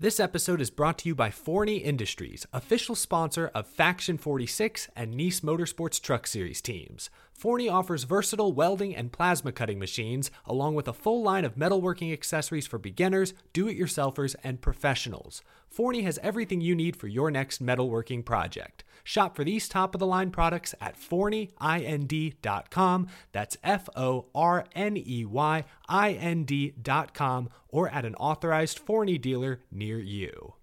This episode is brought to you by Forney Industries, official sponsor of Faction 46 and Niece Motorsports Truck Series teams. Forney offers versatile welding and plasma cutting machines, along with a full line of metalworking accessories for beginners, do it yourselfers, and professionals. Forney has everything you need for your next metalworking project. Shop for these top of the line products at forneyind.com. That's F O R N E Y I N D.com or at an authorized Forney dealer near you.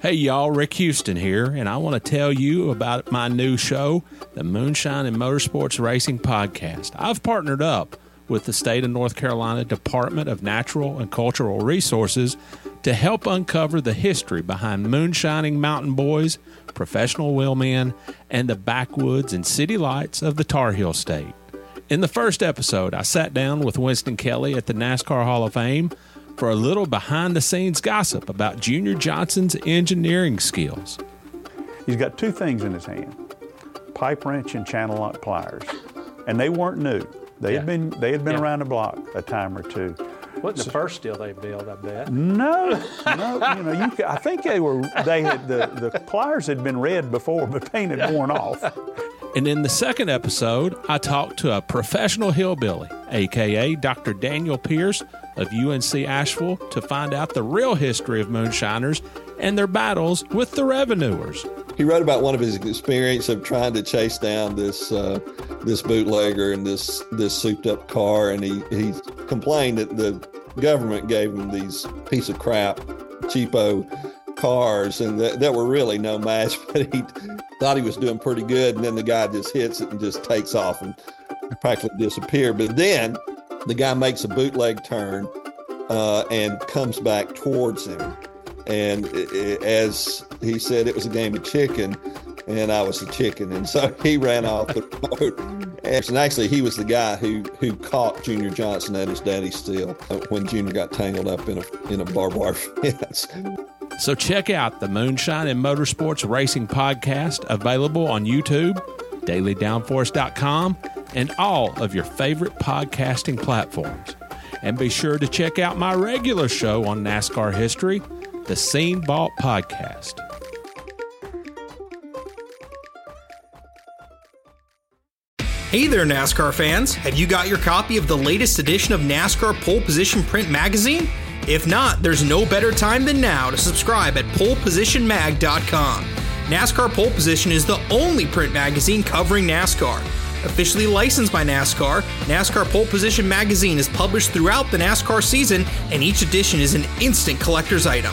Hey y'all, Rick Houston here, and I want to tell you about my new show, the Moonshine and Motorsports Racing Podcast. I've partnered up with the state of North Carolina Department of Natural and Cultural Resources to help uncover the history behind moonshining mountain boys, professional wheelmen, and the backwoods and city lights of the Tar Heel State. In the first episode, I sat down with Winston Kelley at the NASCAR Hall of Fame for a little behind the scenes gossip about Junior Johnson's engineering skills. He's got two things in his hand pipe wrench and channel lock pliers. And they weren't new. They had been they had been Yeah. around the block a time or two. Wasn't the first deal they built, I bet. No, no, you know, you I think they were they had the, the pliers had been red before, but paint had worn off. And in the second episode, I talked to a professional hillbilly, aka Dr. Daniel Pierce of UNC Asheville, to find out the real history of moonshiners and their battles with the revenuers. He wrote about one of his experience of trying to chase down this uh, this bootlegger in this this souped up car, and he he complained that the government gave him these piece of crap, cheapo cars, and that, that were really no match. But he thought he was doing pretty good, and then the guy just hits it and just takes off and practically disappear. But then the guy makes a bootleg turn uh, and comes back towards him. And i- i- as he said, it was a game of chicken, and I was the chicken. And so he ran off the road. And actually, he was the guy who, who caught Junior Johnson at his daddy's steel uh, when Junior got tangled up in a, in a barbed wire fence. So check out the Moonshine and Motorsports Racing Podcast, available on YouTube, dailydownforce.com, and all of your favorite podcasting platforms. And be sure to check out my regular show on NASCAR history, the Scene Vault Podcast. Hey there, NASCAR fans! Have you got your copy of the latest edition of NASCAR Pole Position Print Magazine? If not, there's no better time than now to subscribe at polepositionmag.com. NASCAR Pole Position is the only print magazine covering NASCAR. Officially licensed by NASCAR, NASCAR Pole Position Magazine is published throughout the NASCAR season, and each edition is an instant collector's item,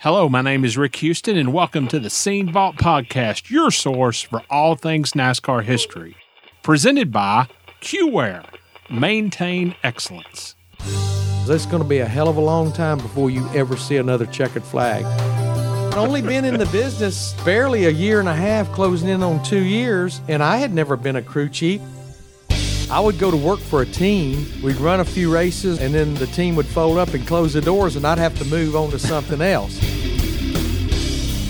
Hello, my name is Rick Houston, and welcome to the Scene Vault Podcast, your source for all things NASCAR history. Presented by QWare. Maintain excellence. It's going to be a hell of a long time before you ever see another checkered flag. I'd only been in the business barely a year and a half, closing in on two years, and I had never been a crew chief. I would go to work for a team, we'd run a few races, and then the team would fold up and close the doors, and I'd have to move on to something else.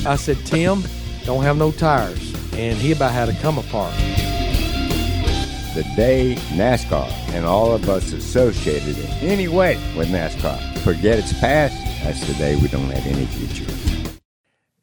I said, Tim, don't have no tires. And he about had to come apart. the day NASCAR and all of us associated in any way with NASCAR forget its past, that's the day we don't have any future.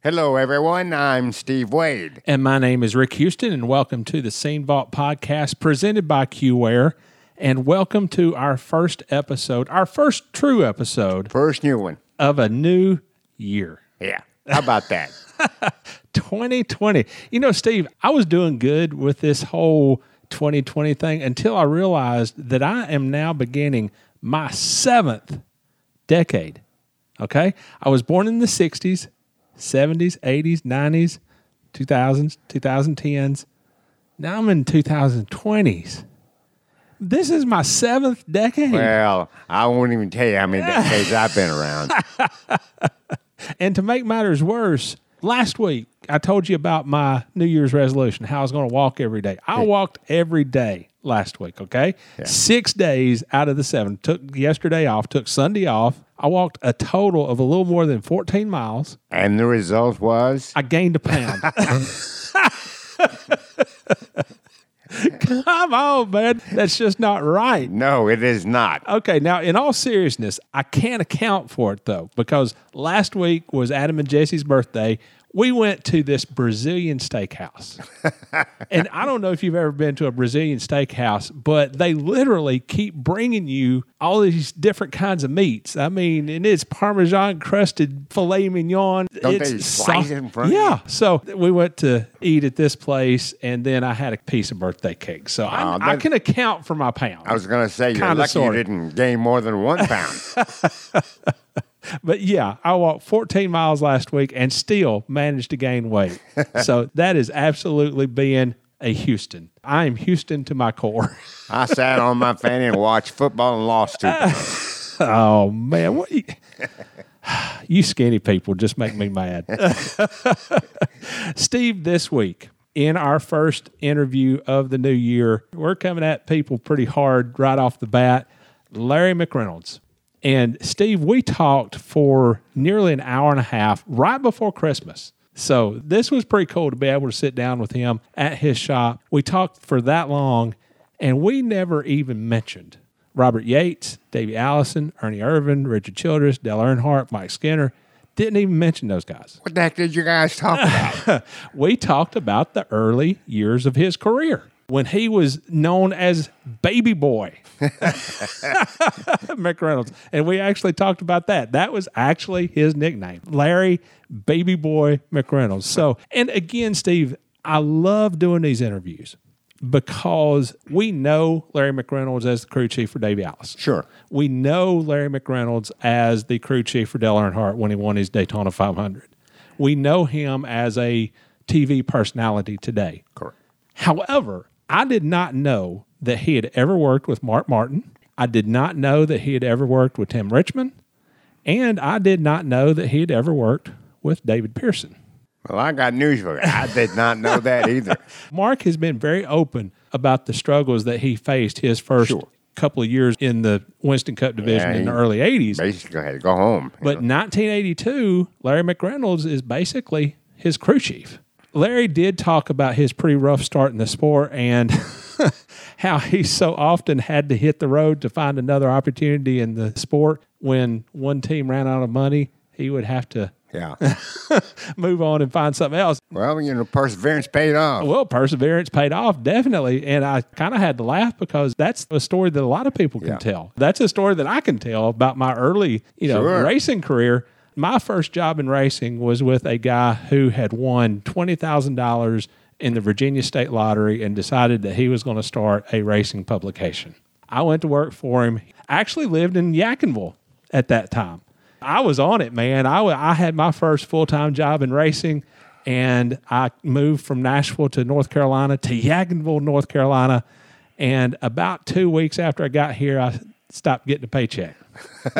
Hello, everyone. I'm Steve Waid. And my name is Rick Houston, and welcome to the Scene Vault Podcast presented by QWare. And welcome to our first episode, our first true episode First new one. of a new year. Yeah. How about that? 2020. You know, Steve, I was doing good with this whole 2020 thing until I realized that I am now beginning my seventh decade. Okay. I was born in the 60s, 70s, 80s, 90s, 2000s, 2010s. Now I'm in 2020s. This is my seventh decade. Well, I won't even tell you how many decades I've been around. And to make matters worse, last week I told you about my New Year's resolution, how I was going to walk every day. I walked every day last week, okay? Six days out of the seven. Took yesterday off, took Sunday off. I walked a total of a little more than 14 miles. And the result was I gained a pound. Come on, man. That's just not right. no, it is not. Okay, now in all seriousness, I can't account for it though, because last week was Adam and Jesse's birthday. We went to this Brazilian steakhouse. and I don't know if you've ever been to a Brazilian steakhouse, but they literally keep bringing you all these different kinds of meats. I mean, and it's Parmesan crusted filet mignon. Don't it's they slice it in front of you? Yeah. So we went to eat at this place, and then I had a piece of birthday cake. So I, I can account for my pound. I was going to say, you're Kinda, lucky you didn't gain more than one pound. But yeah, I walked 14 miles last week and still managed to gain weight. so that is absolutely being a Houston. I am Houston to my core. I sat on my fanny and watched football and lost two. times. oh man, what you, you skinny people just make me mad. Steve, this week in our first interview of the new year, we're coming at people pretty hard right off the bat. Larry McReynolds. And Steve, we talked for nearly an hour and a half right before Christmas. So this was pretty cool to be able to sit down with him at his shop. We talked for that long, and we never even mentioned Robert Yates, Davey Allison, Ernie Irvan, Richard Childress, Dale Earnhardt, Mike Skinner. Didn't even mention those guys. What the heck did you guys talk about? We talked about the early years of his career when he was known as Baby Boy McReynolds. And we actually talked about that. That was actually his nickname, Larry Baby Boy McReynolds. So, and again, Steve, I love doing these interviews because we know Larry McReynolds as the crew chief for Davey Allison. Sure. We know Larry McReynolds as the crew chief for Dale Earnhardt when he won his Daytona 500. We know him as a TV personality today. Correct. However, I did not know that he had ever worked with Mark Martin. I did not know that he had ever worked with Tim Richmond. And I did not know that he had ever worked with David Pearson. Well, I got news for you. I did not know that either. Mark has been very open about the struggles that he faced his first Sure. couple of years in the Winston Cup division Yeah, in the early 80s. Basically, had to go home. But in 1982, Larry McReynolds is basically his crew chief. Larry did talk about his pretty rough start in the sport and how he so often had to hit the road to find another opportunity in the sport. When one team ran out of money, he would have to yeah. move on and find something else. Well, you know, perseverance paid off. Well, perseverance paid off, definitely. And I kind of had to laugh because that's a story that a lot of people can Yeah. tell. That's a story that I can tell about my early, you know, Sure. racing career. My first job in racing was with a guy who had won $20,000 in the Virginia State Lottery and decided that he was going to start a racing publication. I went to work for him. I actually lived in Yadkinville at that time. I was on it, man. I, I had my first full time job in racing, and I moved from Nashville to North Carolina to Yadkinville, North Carolina. And about two weeks after I got here, I stopped getting a paycheck.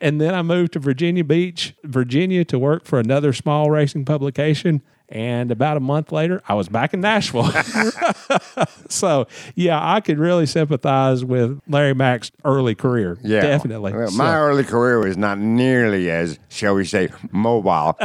and then I moved to Virginia Beach, Virginia, to work for another small racing publication. And about a month later, I was back in Nashville. so, yeah, I could really sympathize with Larry Mac's early career. Yeah. Definitely. Well, So- my early career was not nearly as, shall we say, mobile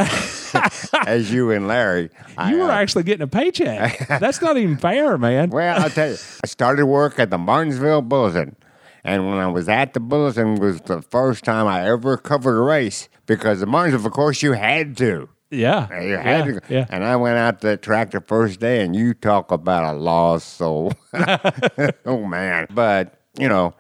as you and Larry. You were uh, actually getting a paycheck. That's not even fair, man. Well, I'll tell you, I started work at the Martinsville Bulletin. And when I was at the Bulletin was the first time I ever covered a race because the Martinsville, of course, you had to. yeah. Uh, you had yeah, to. yeah. And I went out to the track the first day, and you talk about a lost soul. oh, man. But, you know,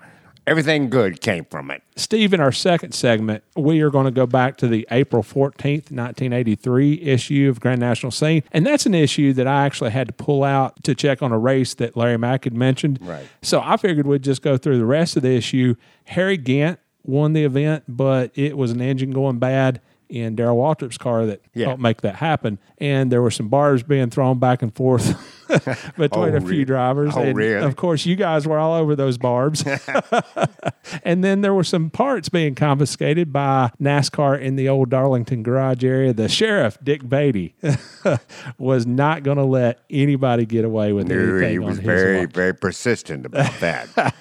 everything good came from it. Steve, in our second segment, we are going to go back to the April 14th, 1983 issue of Grand National Scene. And that's an issue that I actually had to pull out to check on a race that Larry Mac had mentioned. Right. So I figured we'd just go through the rest of the issue. Harry Gant won the event, but it was an engine going bad in Darrell Waltrip's car that Yeah. helped make that happen. And there were some bars being thrown back and forth between Oh, a few really? drivers. Oh, and really? Of course, you guys were all over those barbs. and then there were some parts being confiscated by NASCAR in the old Darlington garage area. The sheriff, Dick Beaty, was not going to let anybody get away with No, anything he was very, watch. very persistent about that.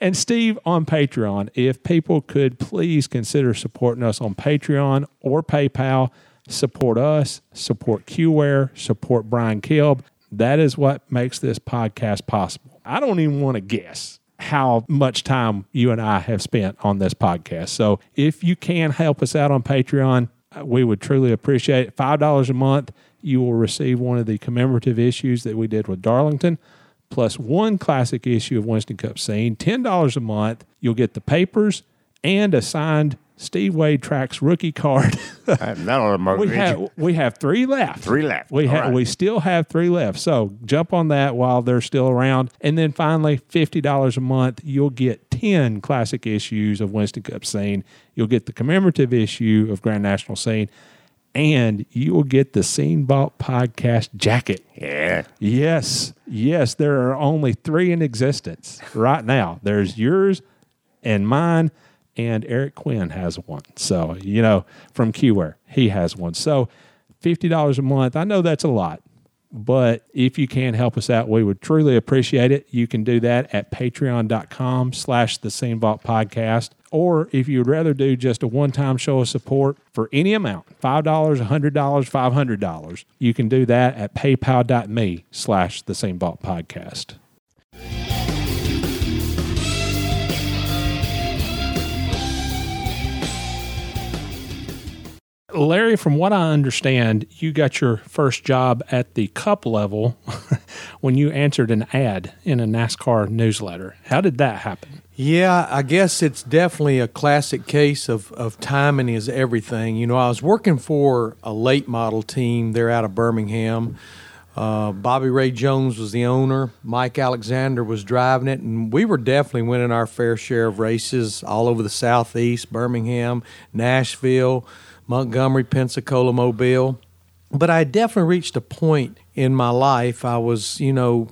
And Steve, on Patreon, if people could please consider supporting us on Patreon or PayPal, support us, support QWare, support Brian Kilb. That is what makes this podcast possible. I don't even want to guess how much time you and I have spent on this podcast. So if you can help us out on Patreon, uh, we would truly appreciate it. $5 a month, you will receive one of the commemorative issues that we did with Darlington plus one classic issue of Winston Cup Scene. $10 a month, you'll get the papers and a signed Steve Waid Tracks rookie card. None of them we have we have three left. Three left. We have right. we still have three left. So jump on that while they're still around. And then finally, fifty dollars a month, you'll get ten classic issues of Winston Cup Scene. You'll get the commemorative issue of Grand National Scene, and you will get the Scene Vault podcast jacket. Yeah. Yes, yes, there are only three in existence right now. There's yours and mine, and Eric Quinn has one. So, you know, from QWare, he has one. So, $50 a month, I know that's a lot, but if you can help us out, we would truly appreciate it. You can do that at patreon.com slash the Scene Vault podcast. Or if you'd rather do just a one-time show of support for any amount, $5, $100, $500, you can do that at paypal.me slash the Scene Vault podcast. Larry, from what I understand, you got your first job at the cup level when you answered an ad in a NASCAR newsletter. How did that happen? Yeah, I guess it's definitely a classic case of, of timing is everything. You know, I was working for a late model team there out of Birmingham. Uh, Bobby Ray Jones was the owner. Mike Alexander was driving it, and we were definitely winning our fair share of races all over the southeast, Birmingham, Nashville, Montgomery, Pensacola, Mobile. But I definitely reached a point in my life. I was, you know,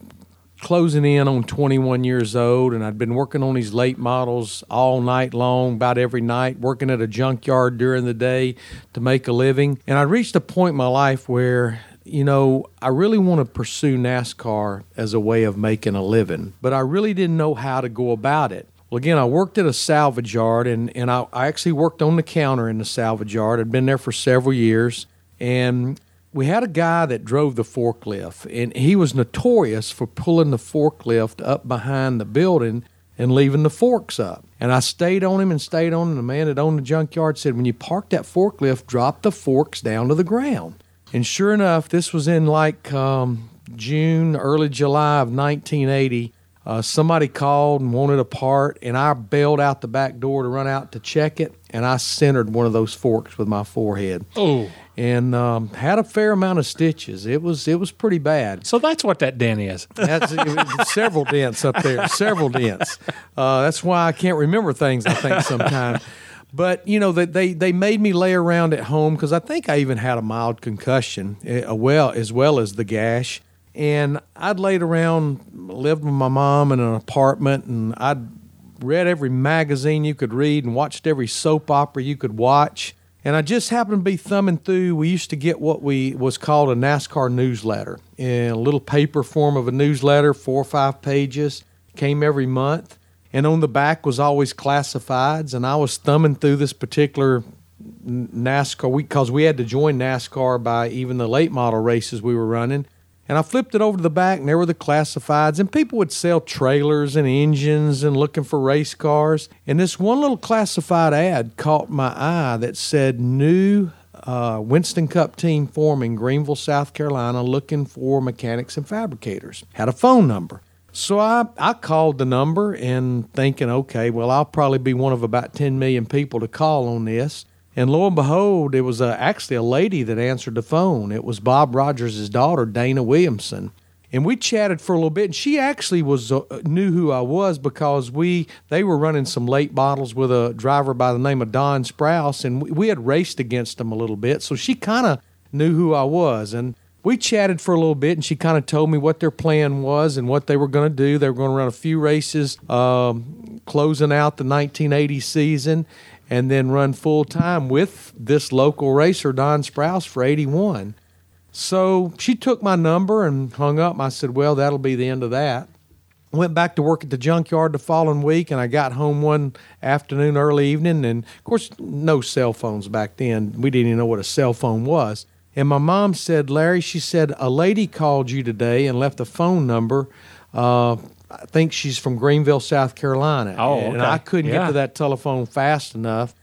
closing in on 21 years old, and I'd been working on these late models all night long, about every night, working at a junkyard during the day to make a living. And I reached a point in my life where, you know, I really want to pursue NASCAR as a way of making a living, but I really didn't know how to go about it. Well, again, I worked at a salvage yard, and, and I, I actually worked on the counter in the salvage yard. I'd been there for several years, and we had a guy that drove the forklift, and he was notorious for pulling the forklift up behind the building and leaving the forks up. And I stayed on him and stayed on him. The man that owned the junkyard said, When you park that forklift, drop the forks down to the ground. And sure enough, this was in like um, June, early July of 1980. Uh, somebody called and wanted a part, and I bailed out the back door to run out to check it, and I centered one of those forks with my forehead Oh, and um, had a fair amount of stitches. It was it was pretty bad. so that's what that dent is. That's several dents up there, several dents. Uh, that's why I can't remember things. I think sometimes. But you know that they, they made me lay around at home because I think I even had a mild concussion, eh, well as well as the gash. And I'd laid around, lived with my mom in an apartment, and I'd read every magazine you could read and watched every soap opera you could watch. And I just happened to be thumbing through. We used to get what we was called a NASCAR newsletter, in a little paper form of a newsletter, four or five pages, came every month. And on the back was always classifieds. And I was thumbing through this particular NASCAR because we had to join NASCAR by even the late model races we were running. And I flipped it over to the back, and there were the classifieds, and people would sell trailers and engines and looking for race cars. And this one little classified ad caught my eye that said new uh, Winston Cup team forming Greenville, South Carolina, looking for mechanics and fabricators. Had a phone number. So I, I called the number and thinking, okay, well, I'll probably be one of about 10 million people to call on this. And lo and behold, it was uh actually a lady that answered the phone. It was Bob Rogers' daughter, Dana Williamson. and we chatted for a little bit. And she actually was uh, knew who I was because we they were running some late models with a driver by the name of Don Sprouse, and we, we had raced against him a little bit. So she kind of knew who I was, and we chatted for a little bit, and she kind of told me what their plan was and what they were going to do. They were going to run a few races, um, closing out the 1980 season, and then run full time with this local racer, Don Sprouse, for 81. So she took my number and hung up. I said, Well, that'll be the end of that. Went back to work at the junkyard the following week, and I got home one afternoon, early evening. And of course, no cell phones back then. We didn't even know what a cell phone was. And my mom said, Larry, she said, a lady called you today and left a phone number. Uh, I think she's from Greenville, South Carolina. Oh, And. I couldn't Yeah. get to that telephone fast enough.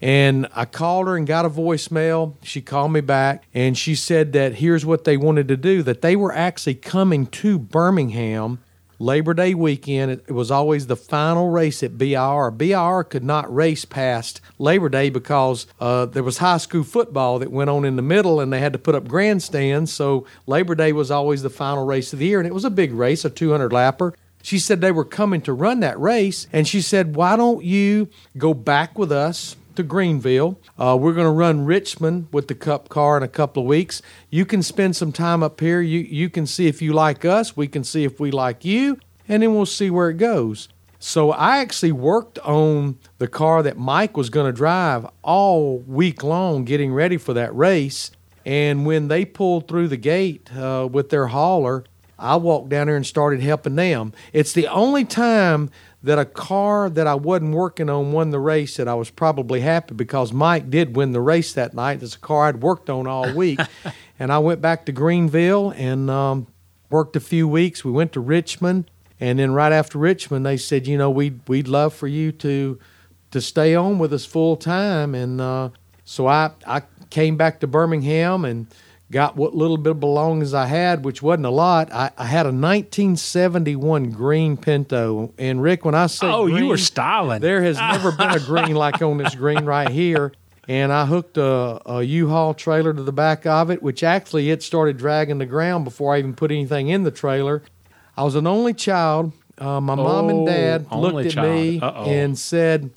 And I called her and got a voicemail. She called me back and she said that here's what they wanted to do that they were actually coming to Birmingham Labor Day weekend. It, it was always the final race at BIR. BIR could not race past Labor Day because uh, there was high school football that went on in the middle and they had to put up grandstands. So Labor Day was always the final race of the year. And it was a big race, a 200 lapper. She said they were coming to run that race, and she said, Why don't you go back with us to Greenville? Uh, we're going to run Richmond with the Cup car in a couple of weeks. You can spend some time up here. You, you can see if you like us, we can see if we like you, and then we'll see where it goes. So I actually worked on the car that Mike was going to drive all week long, getting ready for that race. And when they pulled through the gate uh, with their hauler, I walked down there and started helping them. It's the only time that a car that I wasn't working on won the race that I was probably happy because Mike did win the race that night. It's a car I'd worked on all week. and I went back to Greenville and um, worked a few weeks. We went to Richmond. And then right after Richmond, they said, you know, we'd, we'd love for you to to stay on with us full time. And uh, so I, I came back to Birmingham and got what little bit of belongings I had, which wasn't a lot. I, I had a 1971 green Pinto. And Rick, when I say Oh, you were styling. there has never been a green like on this green right here. And I hooked a, a U-Haul trailer to the back of it, which actually it started dragging the ground before I even put anything in the trailer. I was an only child. Uh, my mom and Oh, dad looked at me. Uh-oh. and said,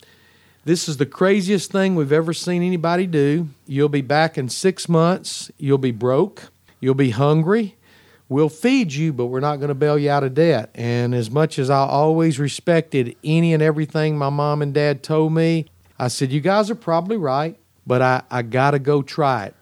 this is the craziest thing we've ever seen anybody do. You'll be back in six months. You'll be broke. You'll be hungry. We'll feed you, but we're not going to bail you out of debt. And as much as I always respected any and everything my mom and dad told me, I said, You guys are probably right, but I, I got to go try it.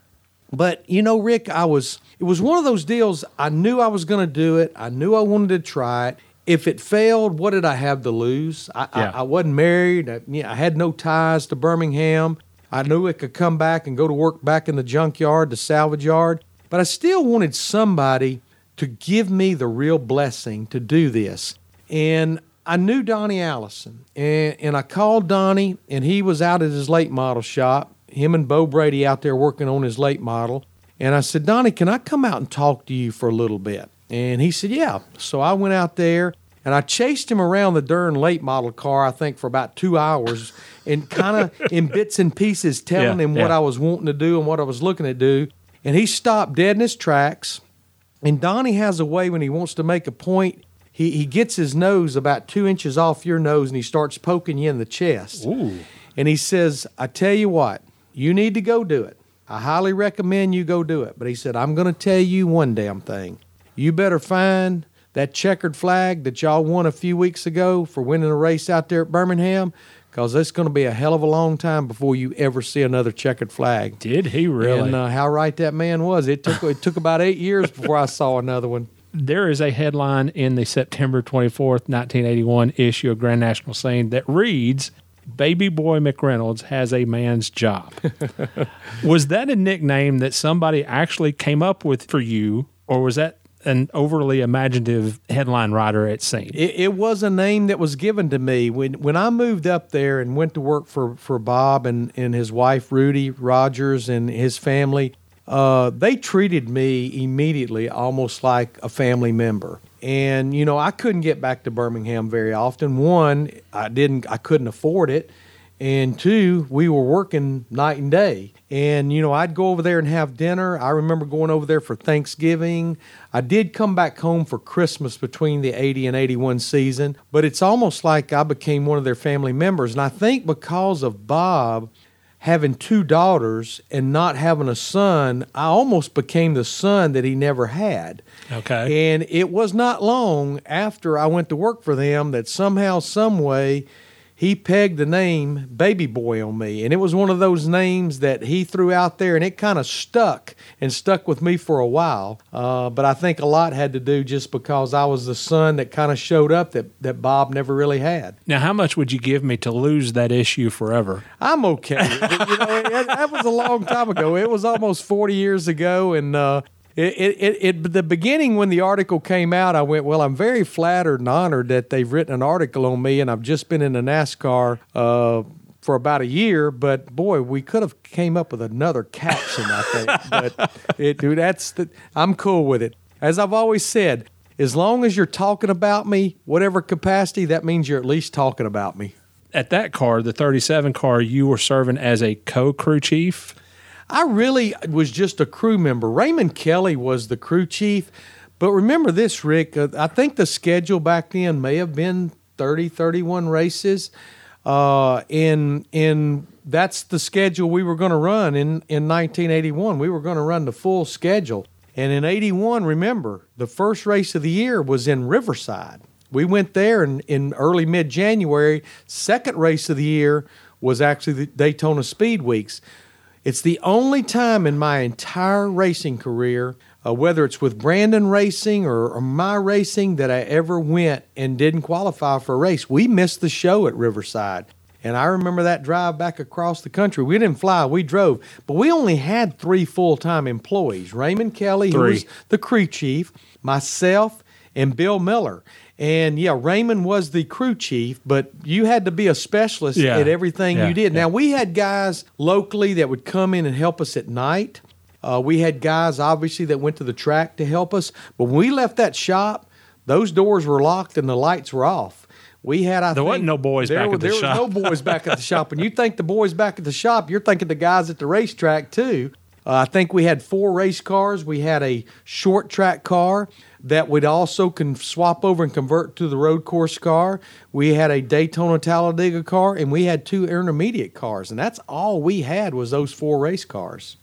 But you know, Rick, I was it was one of those deals. I knew I was going to do it. I knew I wanted to try it. If it failed, what did I have to lose? I, Yeah. I, I wasn't married. I, you know, I had no ties to Birmingham. I knew I could come back and go to work back in the junkyard, the salvage yard. But I still wanted somebody to give me the real blessing to do this. And I knew Donnie Allison. And, and I called Donnie, and he was out at his late model shop, him and Bo Brady out there working on his late model. And I said, Donnie, can I come out and talk to you for a little bit? And he said, Yeah. So I went out there and I chased him around the darn late model car, I think, for about two hours and kind of in bits and pieces telling Yeah, him what. I was wanting to do and what I was looking to do. And he stopped dead in his tracks. And Donnie has a way when he wants to make a point, he, he gets his nose about two inches off your nose and he starts poking you in the chest. Ooh. And he says, I tell you what, you need to go do it. I highly recommend you go do it. But he said, I'm going to tell you one damn thing. You better find that checkered flag that y'all won a few weeks ago for winning a race out there at Birmingham, because it's going to be a hell of a long time before you ever see another checkered flag. Did he really? And uh, how right that man was. It took it took about eight years before I saw another one. there is a headline in the September 24th, 1981 issue of Grand National saying that reads, Baby Boy McReynolds has a man's job. was that a nickname that somebody actually came up with for you, or was that an overly imaginative headline writer at scene? It, it was a name that was given to me when when I moved up there and went to work for for Bob and and his wife Rudy Rogers and his family. Uh, they treated me immediately almost like a family member. And you know, I couldn't get back to Birmingham very often. One, I didn't, I couldn't afford it, and two, we were working night and day. And, you know, I'd go over there and have dinner. I remember going over there for Thanksgiving. I did come back home for Christmas between the 80 and 81 season, but it's almost like I became one of their family members. And I think because of Bob having two daughters and not having a son, I almost became the son that he never had. Okay. And it was not long after I went to work for them that somehow, some way, he pegged the name Baby Boy on me. And it was one of those names that he threw out there, and it kind of stuck and stuck with me for a while. Uh, but I think a lot had to do just because I was the son that kind of showed up that, that Bob never really had. Now, how much would you give me to lose that issue forever? I'm okay. you know, it, that was a long time ago. It was almost 40 years ago, and uh, it, it, it, the beginning when the article came out, I went, well, I'm very flattered and honored that they've written an article on me, and I've just been in the NASCAR uh, for about a year. But boy, we could have came up with another caption, I think. but it, dude, that's the, I'm cool with it. As I've always said, as long as you're talking about me, whatever capacity, that means you're at least talking about me. At that car, the 37 car, you were serving as a co-crew chief. I really was just a crew member. Raymond Kelly was the crew chief. But remember this, Rick, uh, I think the schedule back then may have been 30, 31 races. Uh, and, that's the schedule we were going to run in, in 1981. We were going to run the full schedule. And in 81, remember, the first race of the year was in Riverside. We went there in, in early mid January. Second race of the year was actually the Daytona Speed Weeks. It's the only time in my entire racing career, uh, whether it's with Brandon Racing or, or, my racing, that I ever went and didn't qualify for a race. We missed the show at Riverside. And I remember that drive back across the country. We didn't fly, we drove. But we only had three full time employees Raymond Kelly, three. who was the crew chief, myself, and Bill Miller. And yeah, Raymond was the crew chief, but you had to be a specialist yeah. at everything yeah. you did. Yeah. Now, we had guys locally that would come in and help us at night. Uh, we had guys, obviously, that went to the track to help us. But when we left that shop, those doors were locked and the lights were off. We had, I there think, wasn't no boys there, back at the there shop. was no boys back at the shop. And you think the boys back at the shop, you're thinking the guys at the racetrack too. Uh, I think we had four race cars. We had a short track car that we'd also can swap over and convert to the road course car. We had a Daytona Talladega car, and we had two intermediate cars, and that's all we had was those four race cars.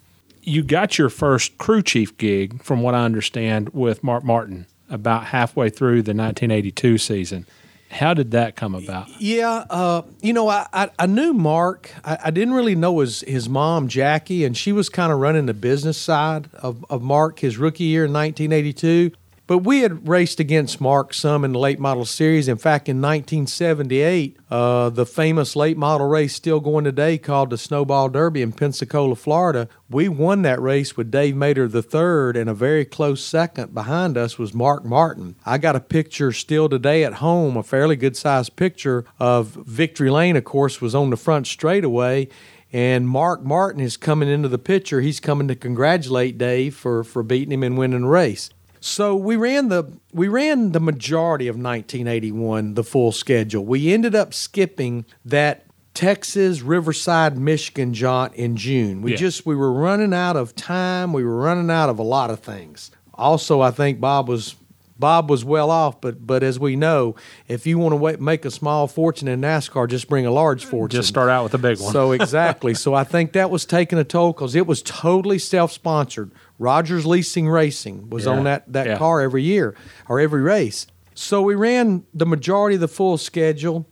You got your first crew chief gig, from what I understand, with Mark Martin about halfway through the 1982 season. How did that come about? Yeah, uh, you know, I, I, I knew Mark. I, I, didn't really know his, his mom, Jackie, and she was kind of running the business side of, of Mark his rookie year in 1982. But we had raced against Mark some in the late model series. In fact, in 1978, uh, the famous late model race still going today called the Snowball Derby in Pensacola, Florida, we won that race with Dave Mader III, and a very close second behind us was Mark Martin. I got a picture still today at home, a fairly good sized picture of Victory Lane, of course, was on the front straightaway and Mark Martin is coming into the picture. He's coming to congratulate Dave for, for beating him and winning the race. So we ran the we ran the majority of 1981 the full schedule. We ended up skipping that Texas Riverside Michigan jaunt in June. We Yeah. just we were running out of time. We were running out of a lot of things. Also, I think Bob was Bob was well off, but but as we know, if you want to make a small fortune in NASCAR, just bring a large fortune. Just start out with a big one. So exactly. so I think that was taking a toll because it was totally self-sponsored. Rogers Leasing Racing was Yeah. on that that Yeah. car every year or every race. So we ran the majority of the full schedule,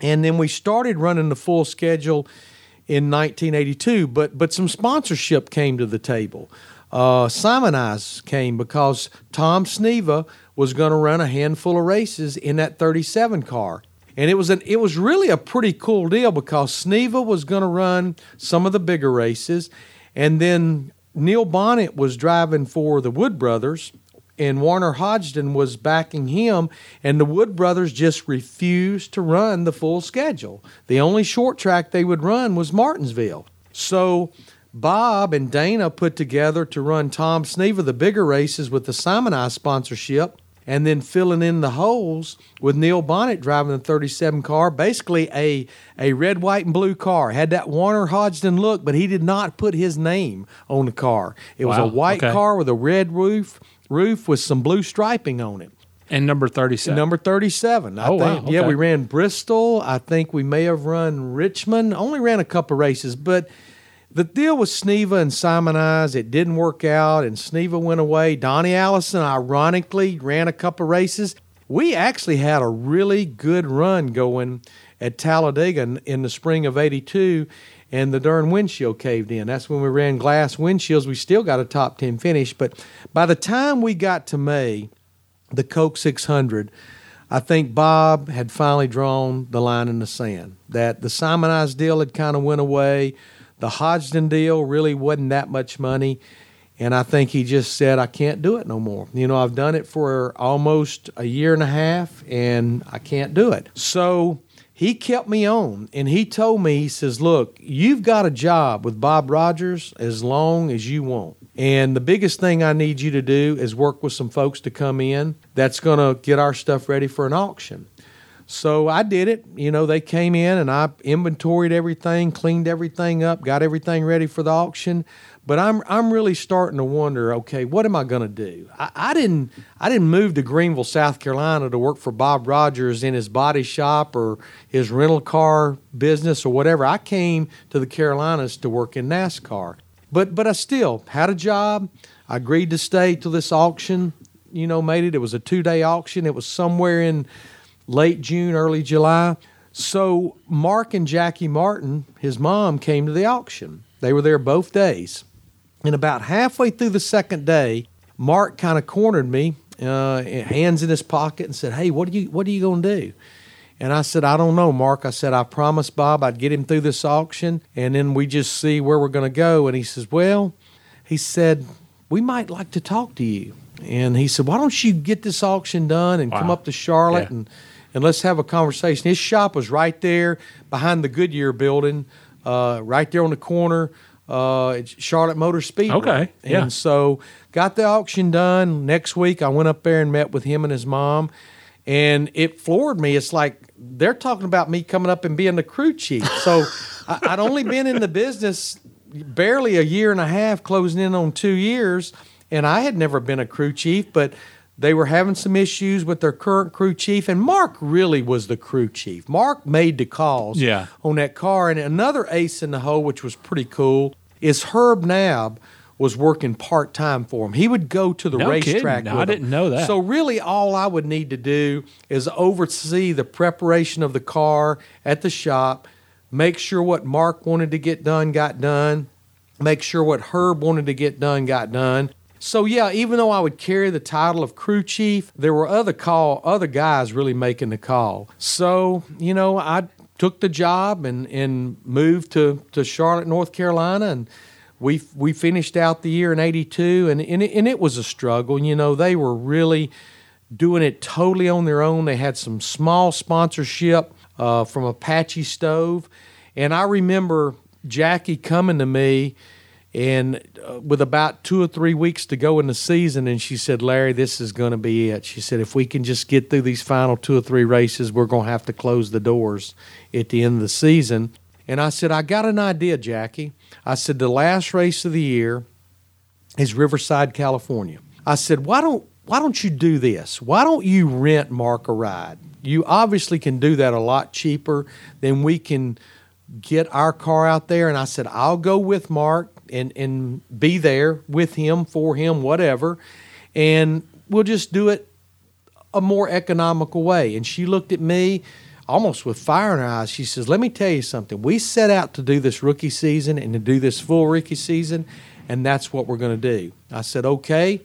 and then we started running the full schedule in 1982. But but some sponsorship came to the table. Uh, Simoniz came because Tom Sneva was going to run a handful of races in that 37 car. And it was an it was really a pretty cool deal because Sneva was going to run some of the bigger races, and then Neil Bonnett was driving for the Wood Brothers, and Warner Hodgdon was backing him, and the Wood Brothers just refused to run the full schedule. The only short track they would run was Martinsville. So Bob and Dana put together to run Tom Sneva the bigger races with the Simoniz sponsorship. And then filling in the holes with Neil Bonnett driving the 37 car, basically a a red, white, and blue car. Had that Warner Hodgdon look, but he did not put his name on the car. It was Wow, a white okay. car with a red roof, roof with some blue striping on it. And number 37. Number 37. I Oh, wow, think. Yeah, we ran Bristol. I think we may have run Richmond. Only ran a couple races, but the deal with Sneva and Simoniz, it didn't work out, and Sneva went away. Donnie Allison, ironically, ran a couple races. We actually had a really good run going at Talladega in, the spring of 82, and the darn windshield caved in. That's when we ran glass windshields. We still got a top 10 finish, but by the time we got to May, the Coke 600, I think Bob had finally drawn the line in the sand. That the Simonized deal had kind of went away. The Hodgdon deal really wasn't that much money. And I think he just said, I can't do it no more. You know, I've done it for almost a year and a half and I can't do it. So he kept me on and he told me, he says, Look, you've got a job with Bob Rogers as long as you want. And the biggest thing I need you to do is work with some folks to come in that's going to get our stuff ready for an auction. So I did it. You know, they came in and I inventoried everything, cleaned everything up, got everything ready for the auction. But I'm I'm really starting to wonder, okay, what am I going to do? I, I didn't I didn't move to Greenville, South Carolina to work for Bob Rogers in his body shop or his rental car business or whatever. I came to the Carolinas to work in NASCAR. But but I still had a job. I agreed to stay till this auction, you know, made it. It was a two day auction. It was somewhere in late June, early July. So Mark and Jackie Martin, his mom, came to the auction. They were there both days. And about halfway through the second day, Mark kind of cornered me, uh, hands in his pocket, and said, "Hey, what are you what are you going to do?" And I said, "I don't know, Mark." I said, "I promised Bob I'd get him through this auction, and then we just see where we're going to go." And he says, "Well," he said, "we might like to talk to you." And he said, "Why don't you get this auction done and come up to Charlotte Yeah. and and let's have a conversation?" His shop was right there behind the Goodyear building, uh, right there on the corner. Uh, it's Charlotte Motor Speedway. Okay, yeah. And so got the auction done. Next week, I went up there and met with him and his mom, and it floored me. It's like they're talking about me coming up and being the crew chief. So I, I'd only been in the business barely a year and a half, closing in on two years, and I had never been a crew chief, but. They were having some issues with their current crew chief, and Mark really was the crew chief. Mark made the calls Yeah. on that car. And another ace in the hole, which was pretty cool, is Herb Nab was working part time for him. He would go to the No racetrack. No, I him. didn't know that. So really, all I would need to do is oversee the preparation of the car at the shop, make sure what Mark wanted to get done got done, make sure what Herb wanted to get done got done. So yeah, even though I would carry the title of crew chief, there were other call other guys really making the call. So, you know, I took the job and, and moved to, to Charlotte, North Carolina and we we finished out the year in 82 and and it, and it was a struggle. You know, they were really doing it totally on their own. They had some small sponsorship uh, from Apache Stove. And I remember Jackie coming to me and uh, with about two or three weeks to go in the season, and she said, Larry, this is going to be it. She said, if we can just get through these final two or three races, we're going to have to close the doors at the end of the season. And I said, I got an idea, Jackie. I said, the last race of the year is Riverside, California. I said, why don't why don't you do this? Why don't you rent Mark a ride? You obviously can do that a lot cheaper than we can get our car out there. And I said, I'll go with Mark and, and be there with him, for him, whatever. And we'll just do it a more economical way. And she looked at me almost with fire in her eyes. She says, Let me tell you something. We set out to do this rookie season and to do this full rookie season, and that's what we're going to do. I said, Okay,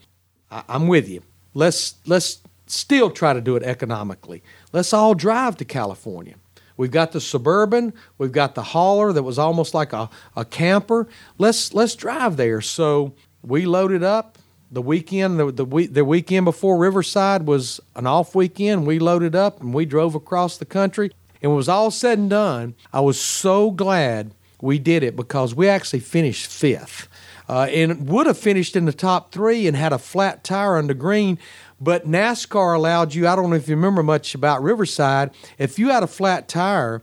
I- I'm with you. Let's let's still try to do it economically. Let's all drive to California. We've got the suburban, we've got the hauler that was almost like a, a camper. Let's let's drive there. So we loaded up the weekend the, the week the weekend before Riverside was an off weekend. We loaded up and we drove across the country. And it was all said and done, I was so glad we did it because we actually finished fifth. uh, and would have finished in the top three and had a flat tire on the green. But NASCAR allowed you, I don't know if you remember much about Riverside, if you had a flat tire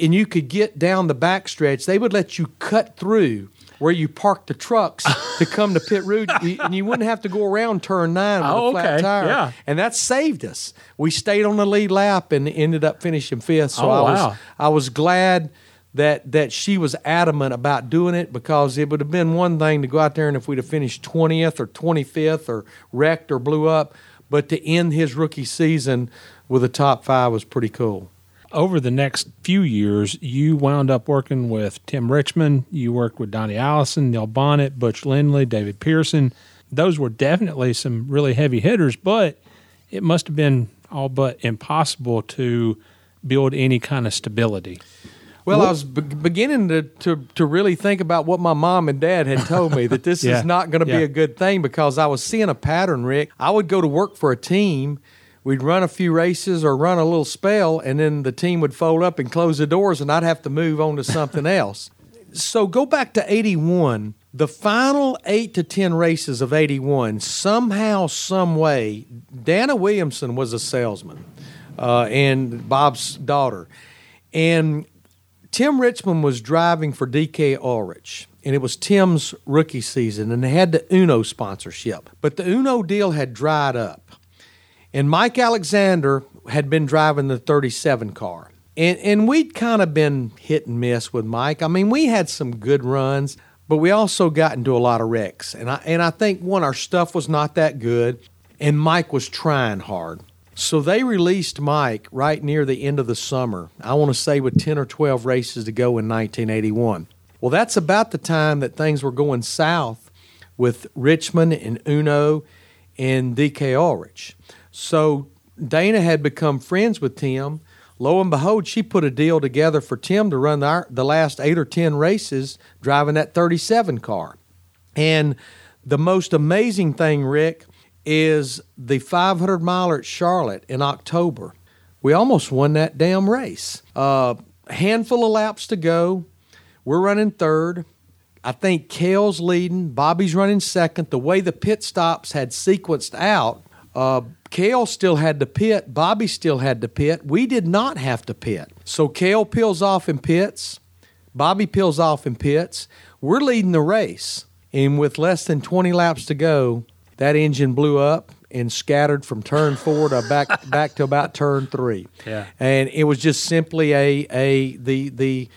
and you could get down the backstretch, they would let you cut through where you parked the trucks to come to pit road, and you wouldn't have to go around turn nine with Oh, a flat okay. tire. Yeah. And that saved us. We stayed on the lead lap and ended up finishing fifth. So Oh, I was wow. I was glad that that she was adamant about doing it because it would have been one thing to go out there and if we'd have finished 20th or 25th or wrecked or blew up, but to end his rookie season with a top five was pretty cool. Over the next few years, you wound up working with Tim Richmond. You worked with Donnie Allison, Neil Bonnett, Butch Lindley, David Pearson. Those were definitely some really heavy hitters, but it must have been all but impossible to build any kind of stability. Well, I was be- beginning to, to, to really think about what my mom and dad had told me that this Yeah. is not going to Yeah. be a good thing because I was seeing a pattern, Rick. I would go to work for a team, we'd run a few races or run a little spell, and then the team would fold up and close the doors, and I'd have to move on to something else. So go back to 81. The final eight to 10 races of 81, somehow, some way, Dana Williamson was a salesman uh, and Bob's daughter. And Tim Richmond was driving for DK Ulrich, and it was Tim's rookie season, and they had the Uno sponsorship. But the Uno deal had dried up, and Mike Alexander had been driving the 37 car. And, and we'd kind of been hit and miss with Mike. I mean, we had some good runs, but we also got into a lot of wrecks. And I, and I think, one, our stuff was not that good, and Mike was trying hard. So they released Mike right near the end of the summer. I want to say with 10 or 12 races to go in 1981. Well, that's about the time that things were going south with Richmond and Uno and DK Ulrich. So Dana had become friends with Tim. Lo and behold, she put a deal together for Tim to run our, the last eight or 10 races driving that 37 car. And the most amazing thing, Rick, is the 500 miler at Charlotte in October. We almost won that damn race. Uh, handful of laps to go. We're running third. I think Cale's leading. Bobby's running second. The way the pit stops had sequenced out, uh, Cale still had to pit. Bobby still had to pit. We did not have to pit. So Cale peels off in pits. Bobby peels off in pits. We're leading the race. And with less than 20 laps to go, that engine blew up and scattered from turn four to back back to about turn three. Yeah. And it was just simply a a the the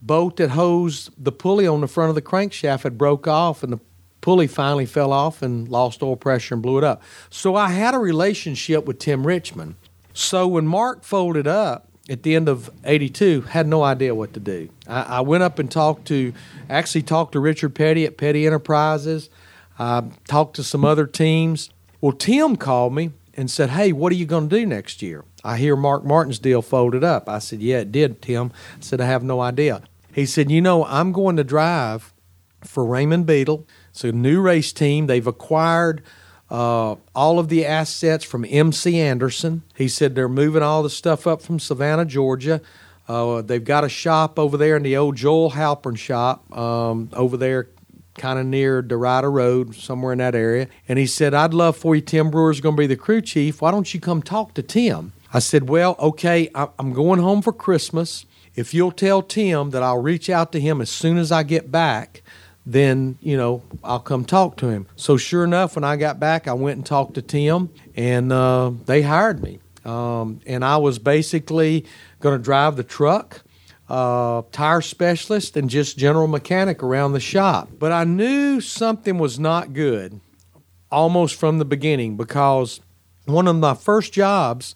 boat that hosed the pulley on the front of the crankshaft had broke off and the pulley finally fell off and lost oil pressure and blew it up. So I had a relationship with Tim Richmond. So when Mark folded up at the end of 82, had no idea what to do. I, I went up and talked to, actually talked to Richard Petty at Petty Enterprises. I talked to some other teams. Well, Tim called me and said, Hey, what are you going to do next year? I hear Mark Martin's deal folded up. I said, Yeah, it did, Tim. I said, I have no idea. He said, You know, I'm going to drive for Raymond Beadle. It's a new race team. They've acquired uh, all of the assets from MC Anderson. He said they're moving all the stuff up from Savannah, Georgia. Uh, they've got a shop over there in the old Joel Halpern shop um, over there, kind of near Derita Road, somewhere in that area. And he said, I'd love for you. Tim Brewer's going to be the crew chief. Why don't you come talk to Tim? I said, Well, okay, I'm going home for Christmas. If you'll tell Tim that I'll reach out to him as soon as I get back, then you know I'll come talk to him. So sure enough, when I got back, I went and talked to Tim, and uh, they hired me. Um, and I was basically going to drive the truck, uh, tire specialist, and just general mechanic around the shop. But I knew something was not good almost from the beginning because one of my first jobs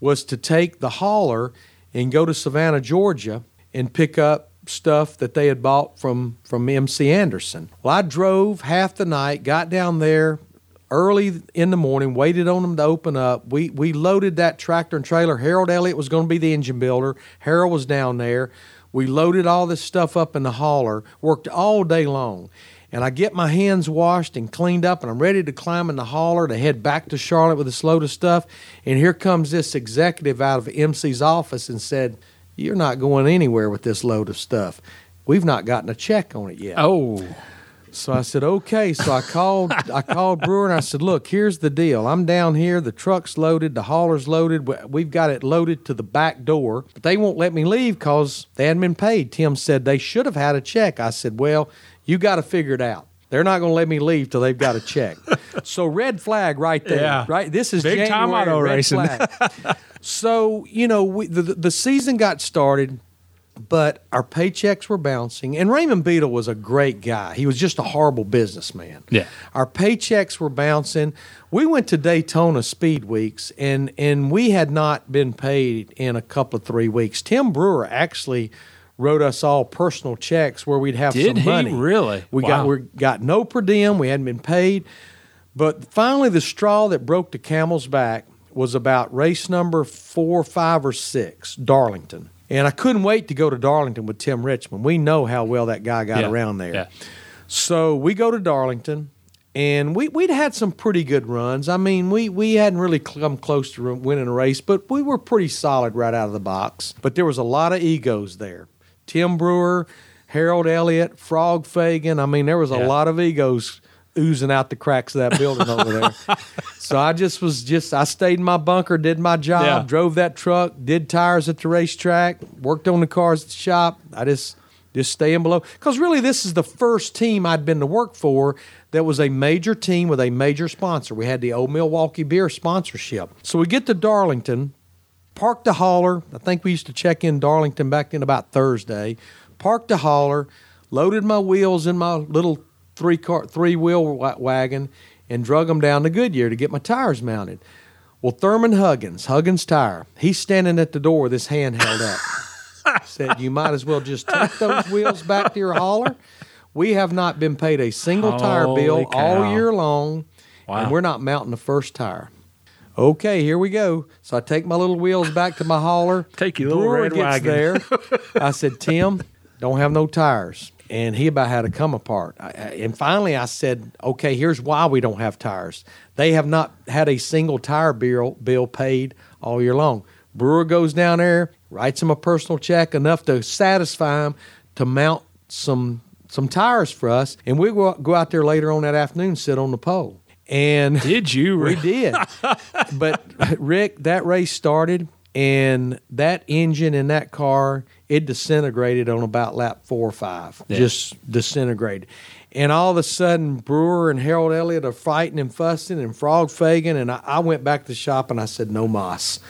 was to take the hauler and go to Savannah, Georgia, and pick up stuff that they had bought from from MC Anderson. Well, I drove half the night, got down there early in the morning, waited on them to open up. We we loaded that tractor and trailer. Harold Elliott was going to be the engine builder. Harold was down there. We loaded all this stuff up in the hauler, worked all day long. And I get my hands washed and cleaned up, and I'm ready to climb in the hauler to head back to Charlotte with this load of stuff. And here comes this executive out of MC's office and said, You're not going anywhere with this load of stuff. We've not gotten a check on it yet. Oh, So I said, okay. So I called I called Brewer and I said, look, here's the deal. I'm down here. The truck's loaded. The hauler's loaded. We- We've got it loaded to the back door, but they won't let me leave because they hadn't been paid. Tim said they should have had a check. I said, well, you got to figure it out. They're not going to let me leave till they've got a check. so red flag right there. Yeah. Right. This is Big time auto racing. so you know, we, the the season got started but our paychecks were bouncing. And Raymond Beadle was a great guy. He was just a horrible businessman. Yeah. Our paychecks were bouncing. We went to Daytona Speed Weeks, and and we had not been paid in a couple of three weeks. Tim Brewer actually wrote us all personal checks where we'd have Did some he money. really? We Wow. got we got no per diem. We hadn't been paid. But finally, the straw that broke the camel's back was about race number four, five, or six, Darlington. And I couldn't wait to go to Darlington with Tim Richmond. We know how well that guy got Yeah, around there. yeah. So we go to Darlington, and we, we'd had some pretty good runs. I mean, we, we hadn't really come close to winning a race, but we were pretty solid right out of the box. But there was a lot of egos there. Tim Brewer, Harold Elliott, Frog Fagan. I mean, there was a Yeah. lot of egos oozing out the cracks of that building over there. So I just was just I stayed in my bunker, did my job, Yeah. drove that truck, did tires at the racetrack, worked on the cars at the shop. I just just staying below because really this is the first team I'd been to work for that was a major team with a major sponsor. We had the old Milwaukee beer sponsorship. So we get to Darlington, parked the hauler. I think we used to check in Darlington back in about Thursday. Parked the hauler, loaded my wheels in my little three car three wheel wagon, and drug them down to Goodyear to get my tires mounted. Well, Thurman Huggins, Huggins Tire, he's standing at the door with his hand held up. Said, "You might as well just take those wheels back to your hauler. We have not been paid a single tire bill cow. all year long, Wow. and we're not mounting the first tire." Okay, here we go. So I take my little wheels back to my hauler. Take your little Brewer red gets wagon. there. I said, Tim, don't have no tires. And he about had to come apart. I, and finally, I said, okay, here's why we don't have tires. They have not had a single tire bill, bill paid all year long. Brewer goes down there, writes him a personal check enough to satisfy him to mount some some tires for us. And we go, go out there later on that afternoon, sit on the pole. And Did you? we did. but uh, Rick, that race started and that engine in that car, it disintegrated on about lap four or five. Just disintegrated. And all of a sudden, Brewer and Harold Elliott are fighting and fussing, and Frog Fagan. And I, I went back to the shop and I said, "No mas,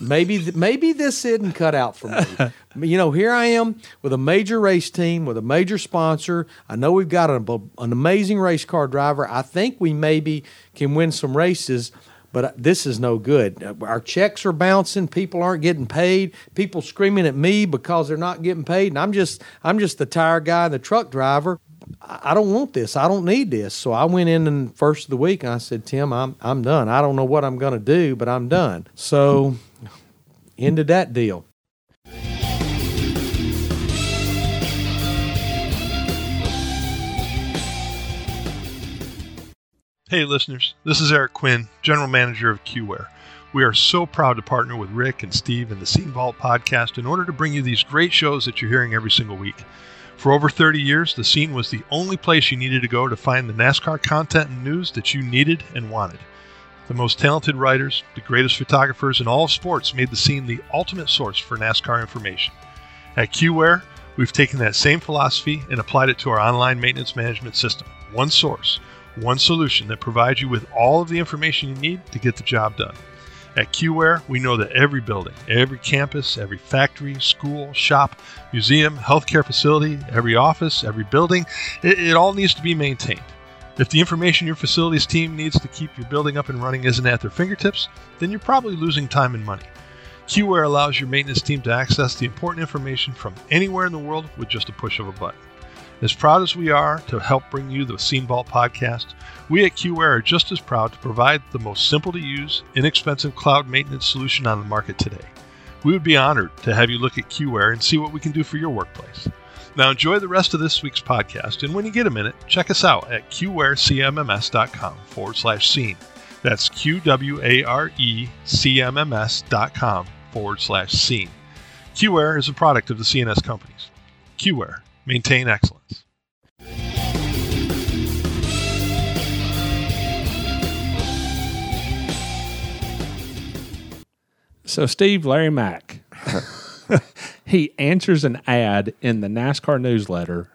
maybe th- maybe this isn't cut out for me." you know, here I am with a major race team with a major sponsor. I know we've got an amazing race car driver. I think we maybe can win some races but uh, this is no good. Our checks are bouncing. People aren't getting paid. People screaming at me because they're not getting paid. And I'm just, I'm just the tire guy the truck driver. I I don't want this. I don't need this. So I went in and first of the week and I said, Tim, I'm, I'm done. I don't know what I'm going to do, but I'm done. So ended that deal. Hey, listeners, this is Eric Quinn, General Manager of QWare. We are so proud to partner with Rick and Steve and the Scene Vault podcast in order to bring you these great shows that you're hearing every single week. For over 30 years, The Scene was the only place you needed to go to find the NASCAR content and news that you needed and wanted. The most talented writers, the greatest photographers in all of sports made The Scene the ultimate source for NASCAR information. At QWare, we've taken that same philosophy and applied it to our online maintenance management system. One source, one solution that provides you with all of the information you need to get the job done. At QWare, we know that every building, every campus, every factory, school, shop, museum, healthcare facility, every office, every building, it, it all needs to be maintained. If the information your facilities team needs to keep your building up and running isn't at their fingertips, then you're probably losing time and money. QWare allows your maintenance team to access the important information from anywhere in the world with just a push of a button. As proud as we are to help bring you the Scene Vault podcast, we at QWare are just as proud to provide the most simple to use, inexpensive cloud maintenance solution on the market today. We would be honored to have you look at QWare and see what we can do for your workplace. Now enjoy the rest of this week's podcast, and when you get a minute, check us out at qwarecmms.com forward slash scene. That's Q W A R E C M M S dot com forward slash scene. QWare is a product of the CNS companies. QWare, Maintain excellence. So, Steve, Larry Mac, he answers an ad in the NASCAR newsletter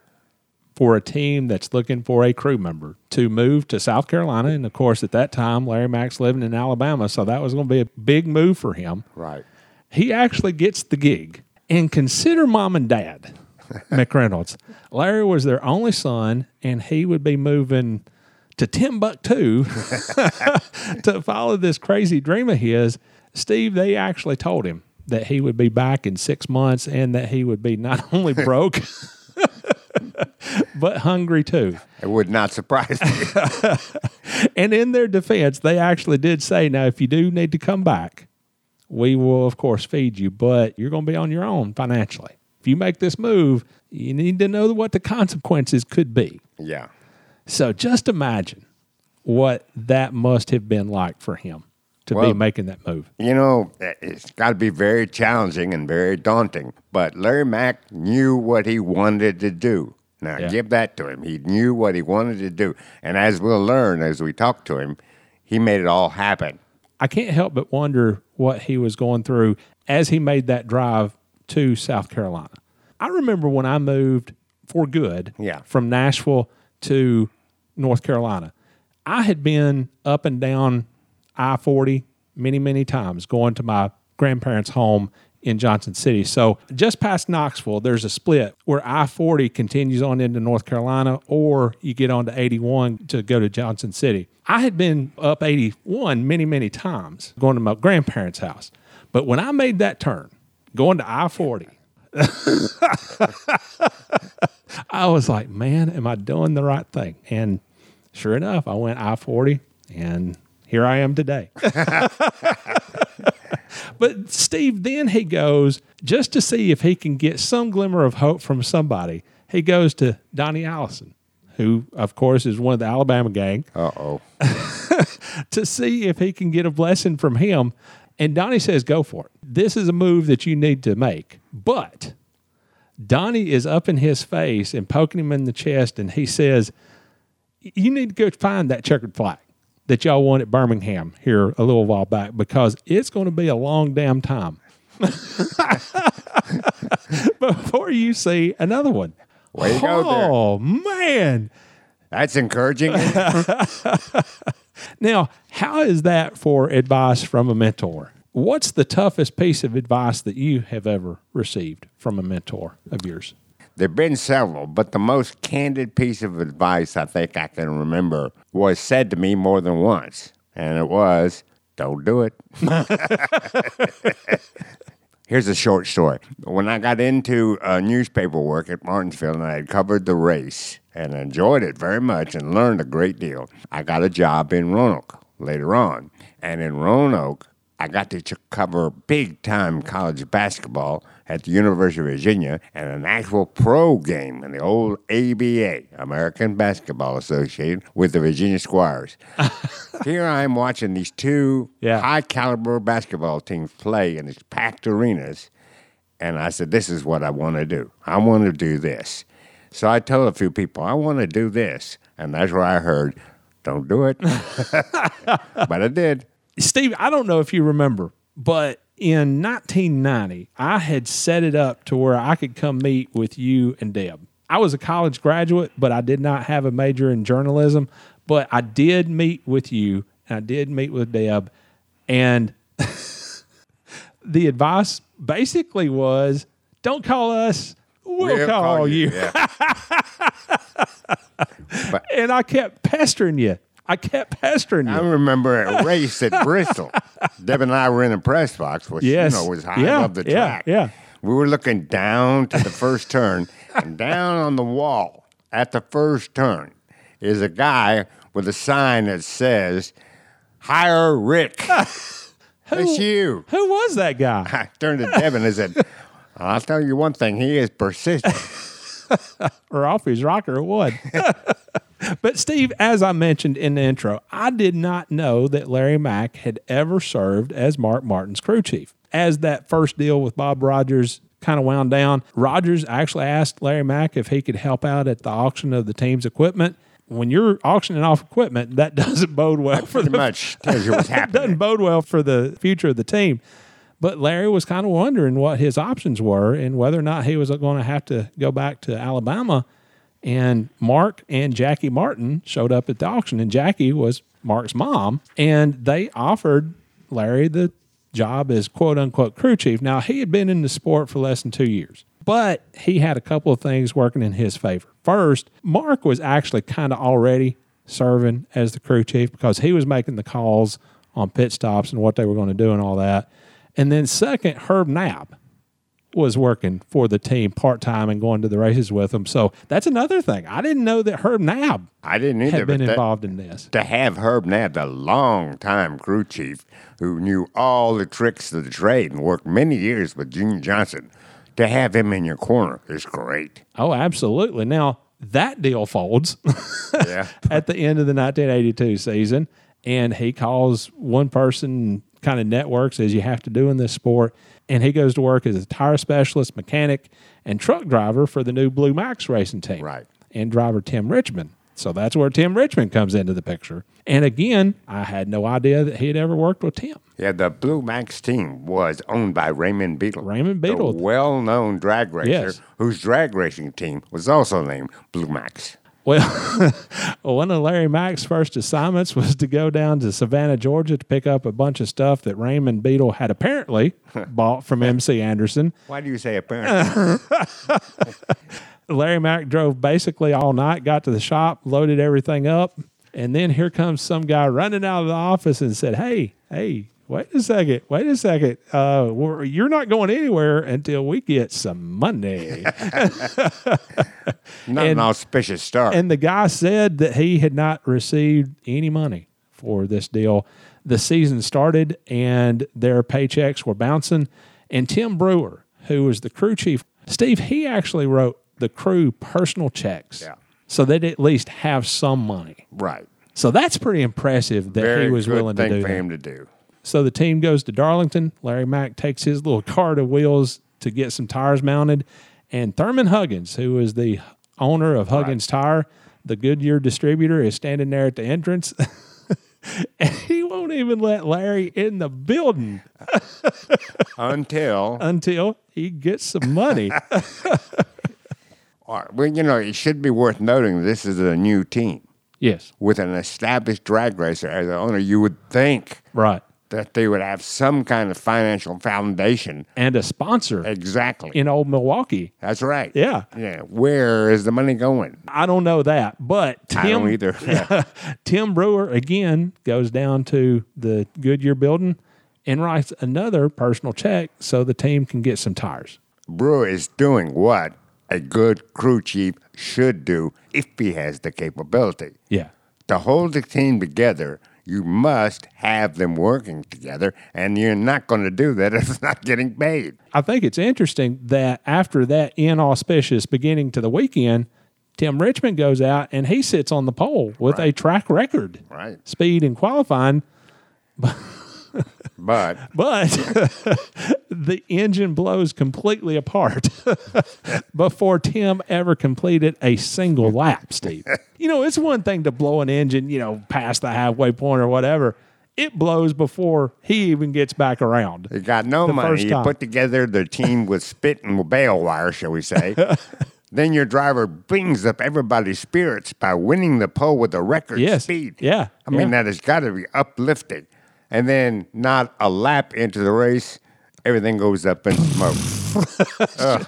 for a team that's looking for a crew member to move to South Carolina. And of course, at that time, Larry Mac's living in Alabama, so that was going to be a big move for him. Right. He actually gets the gig. And consider mom and dad. McReynolds. Larry was their only son, and he would be moving to Timbuktu to follow this crazy dream of his. Steve, they actually told him that he would be back in six months and that he would be not only broke, but hungry too. It would not surprise me. And in their defense, they actually did say, now, if you do need to come back, we will, of course, feed you, but you're going to be on your own financially. If you make this move, you need to know what the consequences could be. yeah. So just imagine what that must have been like for him to be making that move. You know, it's got to be very challenging and very daunting. But Larry Mac knew what he wanted to do. Now, Yeah. give that to him. He knew what he wanted to do. And as we'll learn as we talk to him, he made it all happen. I can't help but wonder what he was going through as he made that drive to South Carolina. I remember when I moved for good Yeah. from Nashville to North Carolina. I had been up and down I 40 many, many times going to my grandparents' home in Johnson City. So just past Knoxville, there's a split where I 40 continues on into North Carolina, or you get onto 81 to go to Johnson City. I had been up 81 many, many times going to my grandparents' house. But when I made that turn, going to I 40, I was like, man, am I doing the right thing? And sure enough, I went I 40 and here I am today. but Steve, then he goes just to see if he can get some glimmer of hope from somebody. He goes to Donnie Allison, who, of course, is one of the Alabama gang, Uh oh. to see if he can get a blessing from him. And Donnie says, go for it. This is a move that you need to make. But Donnie is up in his face and poking him in the chest, and he says, You need to go find that checkered flag that y'all won at Birmingham here a little while back because it's going to be a long damn time before you see another one. Way to go there. Oh, man. That's encouraging. Now, how is that for advice from a mentor? What's the toughest piece of advice that you have ever received from a mentor of yours? There have been several, but the most candid piece of advice I think I can remember was said to me more than once, and it was, "Don't do it." Here's a short story. When I got into uh, newspaper work at Martinsville and I had covered the race and enjoyed it very much and learned a great deal, I got a job in Roanoke later on. And in Roanoke, I got to cover big time college basketball at the University of Virginia and an actual pro game in the old ABA, American Basketball Association, with the Virginia Squires. Here I am watching these two Yeah. high caliber basketball teams play in these packed arenas. And I said, This is what I want to do. I want to do this. So I told a few people, I want to do this. And that's where I heard, Don't do it. but I did. Steve, I don't know if you remember, but in 1990, I had set it up to where I could come meet with you and Deb. I was a college graduate, but I did not have a major in journalism. But I did meet with you and I did meet with Deb. And the advice basically was don't call us, we'll, call, you. Yeah. And I kept pestering you. I kept pestering you. I remember a race at Bristol. Deb and I were in the press box, which Yes. you know was high Yeah, above the yeah, track. yeah. We were looking down to the first turn, and down on the wall at the first turn is a guy with a sign that says, "Hire Rick." It's you. Who was that guy? I turned to Deb and I said, "I'll tell you one thing. He is persistent." or off his rocker what. but Steve, as I mentioned in the intro, I did not know that Larry Mac had ever served as Mark Martin's crew chief. As that first deal with Bob Rogers kind of wound down, Rogers actually asked Larry Mac if he could help out at the auction of the team's equipment. When you're auctioning off equipment, that doesn't bode well for the much tells you what's it doesn't bode well for the future of the team. But Larry was kind of wondering what his options were and whether or not he was going to have to go back to Alabama. And Mark and Jackie Martin showed up at the auction, and Jackie was Mark's mom, and they offered Larry the job as quote unquote crew chief. Now, he had been in the sport for less than two years, but he had a couple of things working in his favor. First, Mark was actually kind of already serving as the crew chief because he was making the calls on pit stops and what they were going to do and all that. And then, second, Herb Knapp was working for the team part time and going to the races with them. So that's another thing. I didn't know that Herb Knapp I didn't either. had been that- involved in this. to have Herb Knapp, the long-time crew chief who knew all the tricks of the trade and worked many years with Junior Johnson, to have him in your corner is great. Oh, absolutely. Now, that deal folds Yeah. at the end of the 1982 season, and he calls one person kind of networks as you have to do in this sport, and he goes to work as a tire specialist, mechanic, and truck driver for the new Blue Max racing team. Right. And driver Tim Richmond. So that's where Tim Richmond comes into the picture. And again, I had no idea that he had ever worked with Tim. Yeah, the Blue Max team was owned by Raymond Beadle. Raymond Beadle. The well-known drag racer Yes. whose drag racing team was also named Blue Max. Well, one of Larry Mac's first assignments was to go down to Savannah, Georgia to pick up a bunch of stuff that Raymond Beadle had apparently bought from MC Anderson. Why do you say apparently? Larry Mac drove basically all night, got to the shop, loaded everything up, and then here comes some guy running out of the office and said, Hey, hey, wait a second, wait a second. Uh, we're, you're not going anywhere until we get some money. Not And- an auspicious start. And the guy said that he had not received any money for this deal. The season started and their paychecks were bouncing. And Tim Brewer, who was the crew chief, Steve, he actually wrote the crew personal checks. Yeah. So they'd at least have some money. right. So that's pretty impressive that Very he was willing to do for that. him to do. So the team goes to Darlington. Larry Mac takes his little cart of wheels to get some tires mounted. And Thurman Huggins, who is the owner of Huggins Tire, the Goodyear distributor, is standing there at the entrance. and he won't even let Larry in the building Until, until he gets some money. All right, well, you know, it should be worth noting this is a new team yes, with an established drag racer as the owner. You would think right. That they would have some kind of financial foundation. And a sponsor Exactly. in old Milwaukee. That's right. Yeah. Yeah. Where is the money going? I don't know that, but Tim, I don't either. Tim Brewer again goes down to the Goodyear building and writes another personal check so the team can get some tires. Brewer is doing what a good crew chief should do if he has the capability. Yeah. To hold the team together, you must have them working together, and you're not going to do that if it's not getting paid. I think it's interesting that after that inauspicious beginning to the weekend, Tim Richmond goes out and he sits on the pole with a track record, Right. speed and qualifying, But but the engine blows completely apart before Tim ever completed a single lap, Steve. You know, it's one thing to blow an engine, you know, past the halfway point or whatever. It blows before he even gets back around. you got no money. You put together the team with spit and bale wire, shall we say. then your driver brings up everybody's spirits by winning the pole with a record Yes. speed. Yeah. I mean, that has got to be uplifting. And then not a lap into the race, everything goes up in smoke.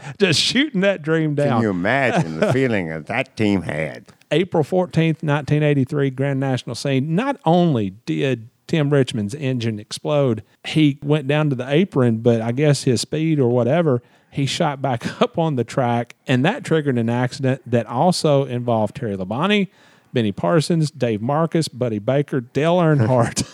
Just shooting that dream down. Can you imagine the feeling that that team had? April 14th, 1983, Grand National scene. Not only did Tim Richmond's engine explode, he went down to the apron, but I guess his speed or whatever, he shot back up on the track, and that triggered an accident that also involved Terry Labonte, Benny Parsons, Dave Marcis, Buddy Baker, Dale Earnhardt,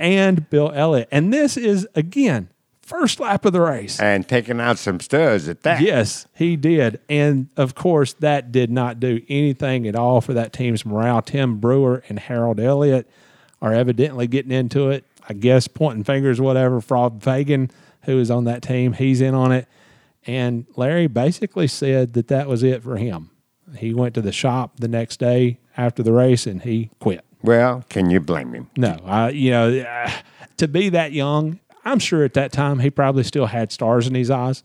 and Bill Elliott. And this is, again, first lap of the race. And taking out some studs at that. Yes, he did. And of course, that did not do anything at all for that team's morale. Tim Brewer and Harold Elliott are evidently getting into it. I guess pointing fingers, whatever. Frog Fagan, who is on that team, he's in on it. And Larry basically said that that was it for him. He went to the shop the next day after the race and he quit. Well, can you blame him? No, I, you know, uh, to be that young, I'm sure at that time he probably still had stars in his eyes.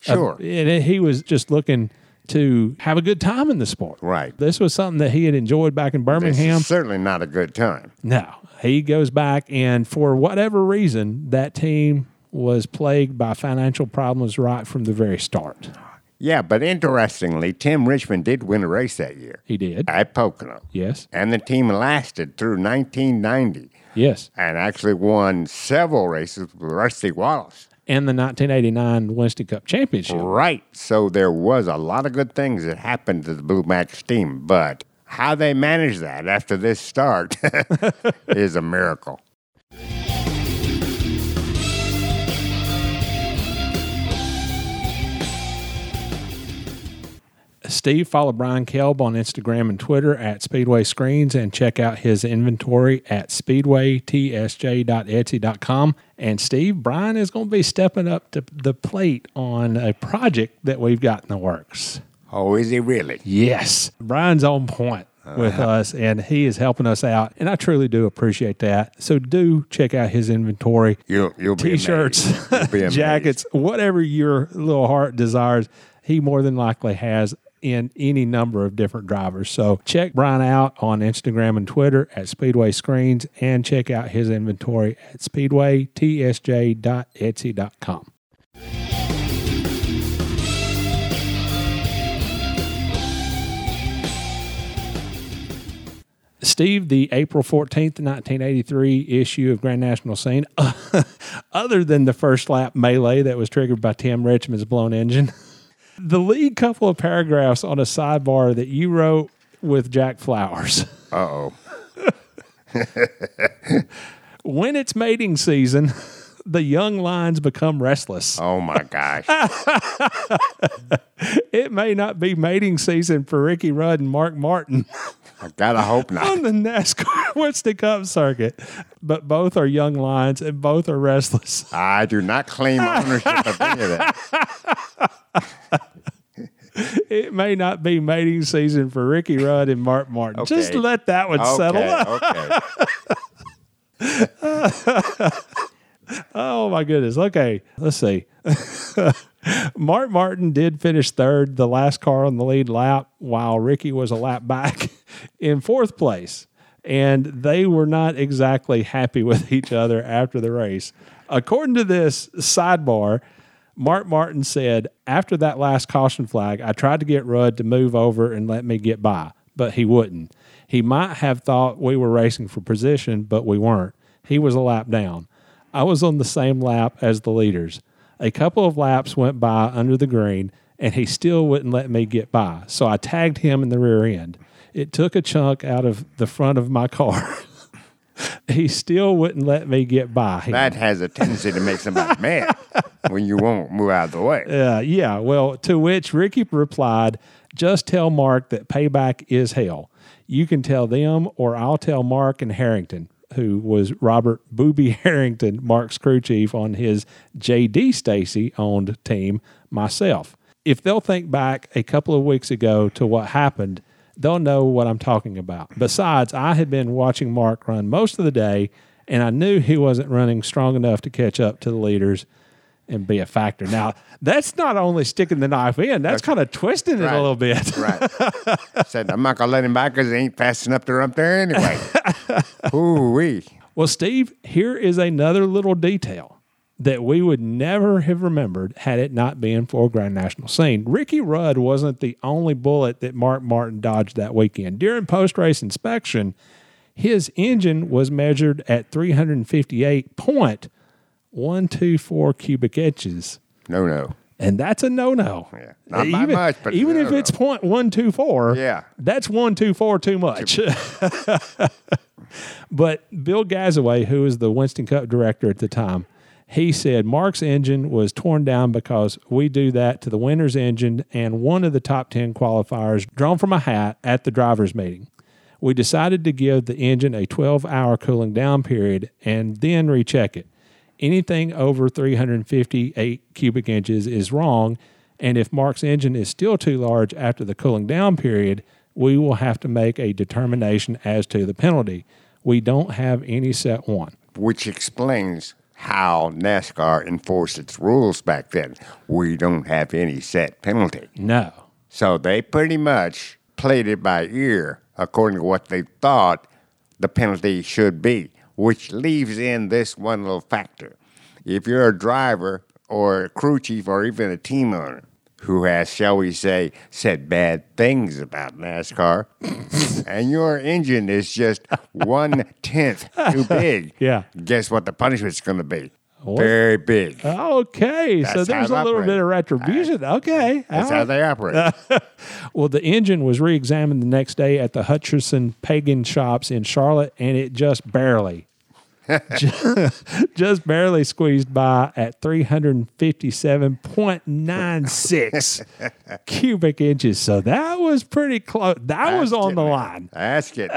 Sure. Uh, and he was just looking to have a good time in the sport. Right. This was something that he had enjoyed back in Birmingham. certainly not a good time. No, he goes back, and for whatever reason, that team was plagued by financial problems right from the very start. Yeah, but interestingly, Tim Richmond did win a race that year He did. at Pocono. Yes. And the team lasted through 1990 Yes. and actually won several races with Rusty Wallace. And the 1989 Winston Cup Championship. Right. So there was a lot of good things that happened to the Blue Max team, but how they managed that after this start is a miracle. Steve, follow Brian Kelb on Instagram and Twitter at Speedway Screens and check out his inventory at speedwaytsj.etsy.com. And Steve, Brian is going to be stepping up to the plate on a project that we've got in the works. Oh, is he really? Yes. Brian's on point with uh-huh. us and he is helping us out. And I truly do appreciate that. So do check out his inventory. You'll, you'll T-shirts. You'll jackets, whatever your little heart desires, he more than likely has in any number of different drivers. So check Brian out on Instagram and Twitter at Speedway Screens and check out his inventory at speedwaytsj.etsy.com. Steve, the April 14th, 1983 issue of Grand National Scene, other than the first lap melee that was triggered by Tim Richmond's blown engine, the lead couple of paragraphs on a sidebar that you wrote with Jack Flowers. Uh-oh. When it's mating season, the young lions become restless. Oh, my gosh. It may not be mating season for Ricky Rudd and Mark Martin. I gotta hope not. on the NASCAR Winston Cup circuit, but both are young lions and both are restless. I do not claim ownership of any of that. It may not be mating season for Ricky Rudd and Mark Martin. Just let that one settle. Okay, okay. Oh my goodness. Okay, let's see. Mark Martin did finish third, the last car on the lead lap, while Ricky was a lap back in fourth place. And they were not exactly happy with each other after the race. According to this sidebar, Mark Martin said, After that last caution flag, I tried to get Rudd to move over and let me get by, but he wouldn't. He might have thought we were racing for position, but we weren't. He was a lap down. I was on the same lap as the leaders. A couple of laps went by under the green, and he still wouldn't let me get by. So I tagged him in the rear end. It took a chunk out of the front of my car. he still wouldn't let me get by. him. That has a tendency to make somebody mad when you won't move out of the way. Uh, yeah, well, to which Ricky replied, just tell Mark that payback is hell. You can tell them, or I'll tell Mark and Harrington, who was Robert Booby Harrington, Mark's crew chief on his JD Stacy owned team, myself. If they'll think back a couple of weeks ago to what happened, they'll know what I'm talking about. Besides, I had been watching Mark run most of the day, and I knew he wasn't running strong enough to catch up to the leaders and be a factor. Now, that's not only sticking the knife in, that's kind of twisting it a little bit. Right. Said, I'm not going to let him back because he ain't fast enough to run up there anyway. Ooh wee. Well, Steve, here is another little detail that we would never have remembered had it not been for Grand National Scene. Ricky Rudd wasn't the only bullet that Mark Martin dodged that weekend. During post race inspection, his engine was measured at 358.124 cubic inches. No, no. And that's a no no. Yeah. Not by even, much, but even no, if it's point one two four, Yeah. that's one two four too much. but Bill Gazaway, who was the Winston Cup director at the time, he said Mark's engine was torn down because we do that to the winner's engine and one of the top 10 qualifiers drawn from a hat at the driver's meeting. We decided to give the engine a 12 hour cooling down period and then recheck it. Anything over 358 cubic inches is wrong, and if Mark's engine is still too large after the cooling down period, we will have to make a determination as to the penalty. We don't have any set one. Which explains how NASCAR enforced its rules back then. We don't have any set penalty. No. So they pretty much played it by ear according to what they thought the penalty should be, which leaves in this one little factor. If you're a driver or a crew chief or even a team owner who has, shall we say, said bad things about NASCAR, and your engine is just one tenth too big, Yeah. guess what the punishment's going to be? Very big. Okay, so That's how there's a little operate. bit of retribution. Okay, That's all how they operate. Well, the engine was re-examined the next day at the Hutcherson Pagan shops in Charlotte, and it just barely, ju- just barely squeezed by at 357.96 cubic inches. So that was pretty close. That was on the line. That's good.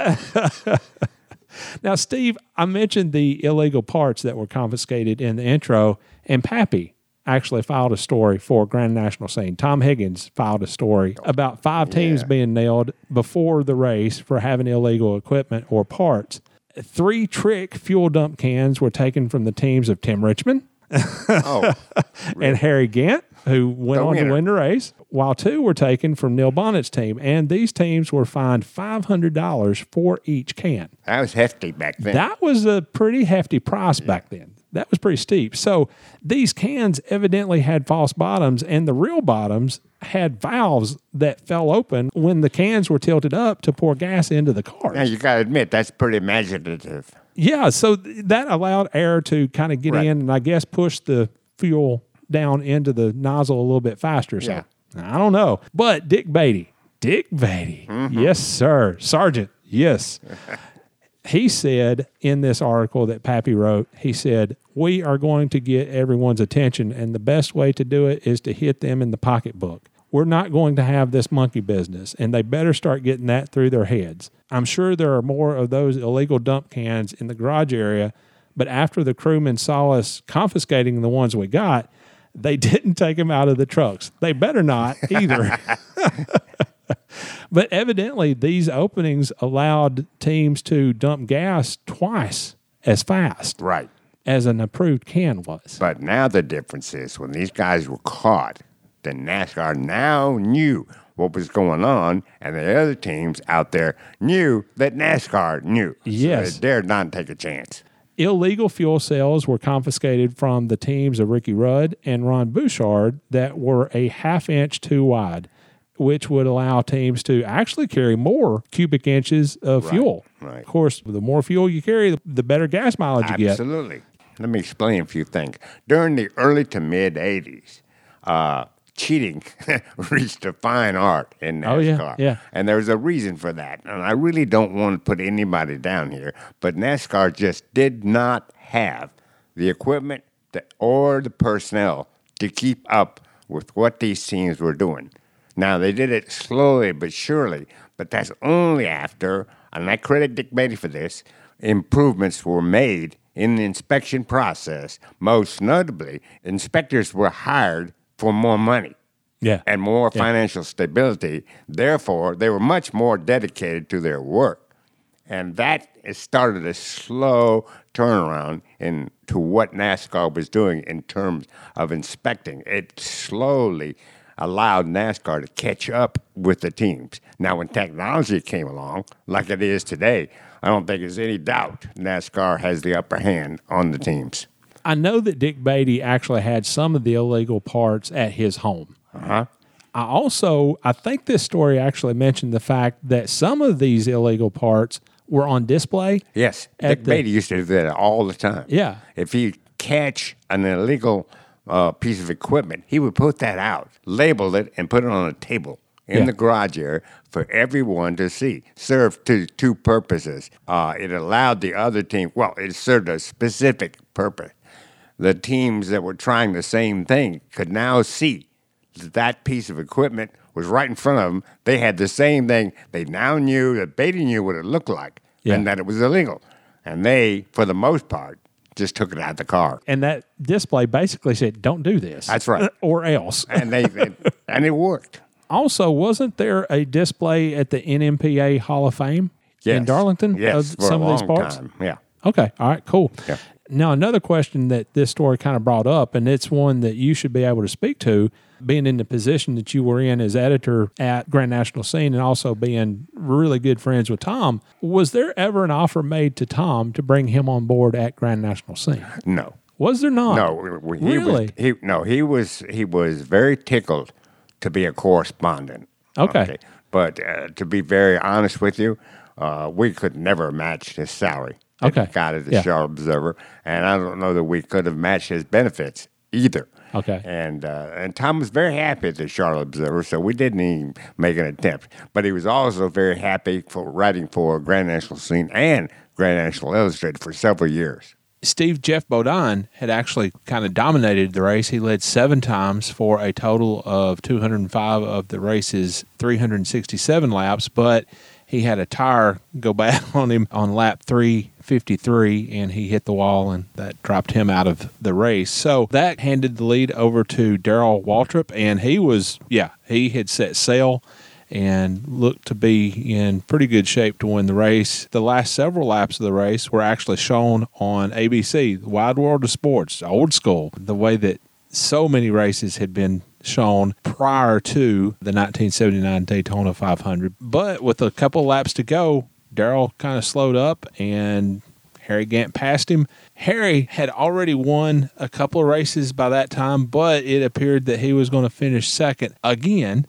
Now, Steve, I mentioned the illegal parts that were confiscated in the intro, and Pappy actually filed a story for Grand National Scene. Tom Higgins filed a story about five teams being nailed before the race for having illegal equipment or parts. Three trick fuel dump cans were taken from the teams of Tim Richmond Oh, and Harry Gant, who went The on to win the race, while two were taken from Neil Bonnett's team. And these teams were fined $500 for each can. that was hefty back then. That was a pretty hefty price back then. That was pretty steep. So these cans evidently had false bottoms, and the real bottoms had valves that fell open when the cans were tilted up to pour gas into the car. now you got to admit that's pretty imaginative. Yeah, so th- that allowed air to kind of get Right. in and I guess push the fuel down into the nozzle a little bit faster. So Yeah. I don't know. But Dick Beaty, Dick Beaty, Mm-hmm. yes, sir. Sergeant, yes. he said in this article that Pappy wrote, he said, We are going to get everyone's attention, and the best way to do it is to hit them in the pocketbook. We're not going to have this monkey business, and they better start getting that through their heads. I'm sure there are more of those illegal dump cans in the garage area, but after the crewmen saw us confiscating the ones we got, they didn't take them out of the trucks. They better not either. but evidently, these openings allowed teams to dump gas twice as fast Right. as an approved can was. But now the difference is when these guys were caught, the NASCAR now knew what was going on, and the other teams out there knew that NASCAR knew. So Yes. they dared not take a chance. Illegal fuel cells were confiscated from the teams of Ricky Rudd and Ron Bouchard that were a half inch too wide, which would allow teams to actually carry more cubic inches of fuel. right. Of course, the more fuel you carry, the- better gas mileage you get. Absolutely. Let me explain a few things. During the early to mid 80s, uh, cheating reached a fine art in NASCAR. Oh, yeah, yeah. And there's a reason for that. And I really don't want to put anybody down here, but NASCAR just did not have the equipment that, or the personnel to keep up with what these teams were doing. Now, they did it slowly but surely, but that's only after, and I credit Dick Beaty for this, improvements were made in the inspection process. Most notably, inspectors were hired for more money Yeah. and more financial stability. Therefore, they were much more dedicated to their work. And that started a slow turnaround into what NASCAR was doing in terms of inspecting. It slowly allowed NASCAR to catch up with the teams. Now, when technology came along, like it is today, I don't think there's any doubt NASCAR has the upper hand on the teams. I know that Dick Beaty actually had some of the illegal parts at his home. Uh-huh. I also, I think this story actually mentioned the fact that some of these illegal parts were on display. Yes, Dick the- Beaty used to do that all the time. Yeah. If he catch an illegal uh, piece of equipment, he would put that out, label it, and put it on a table in Yeah. the garage area for everyone to see. Served to two purposes. Uh, it allowed the other team. Well, it served a specific purpose. The teams that were trying the same thing could now see that that piece of equipment was right in front of them. They had the same thing. They now knew that Beaty knew what it looked like Yeah. and that it was illegal. And they, for the most part, just took it out of the car. And that display basically said, don't do this. That's right. or else. And they it, and it worked. Also, wasn't there a display at the NMPA Hall of Fame in Darlington Yes, of for some of these parts? time. Yeah. Okay. All right. Cool. Yeah. Now, another question that this story kind of brought up, and it's one that you should be able to speak to, being in the position that you were in as editor at Grand National Scene and also being really good friends with Tom. Was there ever an offer made to Tom to bring him on board at Grand National Scene? No. Was there not? No, he really? was he no, he was he was very tickled to be a correspondent. Okay. But uh, to be very honest with you, uh, we could never match his salary. Okay. got at the Yeah. Charlotte Observer, and I don't know that we could have matched his benefits either. Okay. And uh, and Tom was very happy at the Charlotte Observer, so we didn't even make an attempt. But he was also very happy for writing for Grand National Scene and Grand National Illustrated for several years. Steve Geoff Bodine had actually kind of dominated the race. He led seven times for a total of 205 of the race's 367 laps, but he had a tire go bad on him on lap 353 and he hit the wall and that dropped him out of the race. So that handed the lead over to Darrell Waltrip and he was, yeah, he had set sail and looked to be in pretty good shape to win the race. The last several laps of the race were actually shown on ABC, the Wide World of Sports, old school, the way that so many races had been shown prior to the 1979 Daytona 500. But with a couple laps to go, Darrell kind of slowed up and Harry Gant passed him. Harry had already won a couple of races by that time, but it appeared that he was going to finish second again.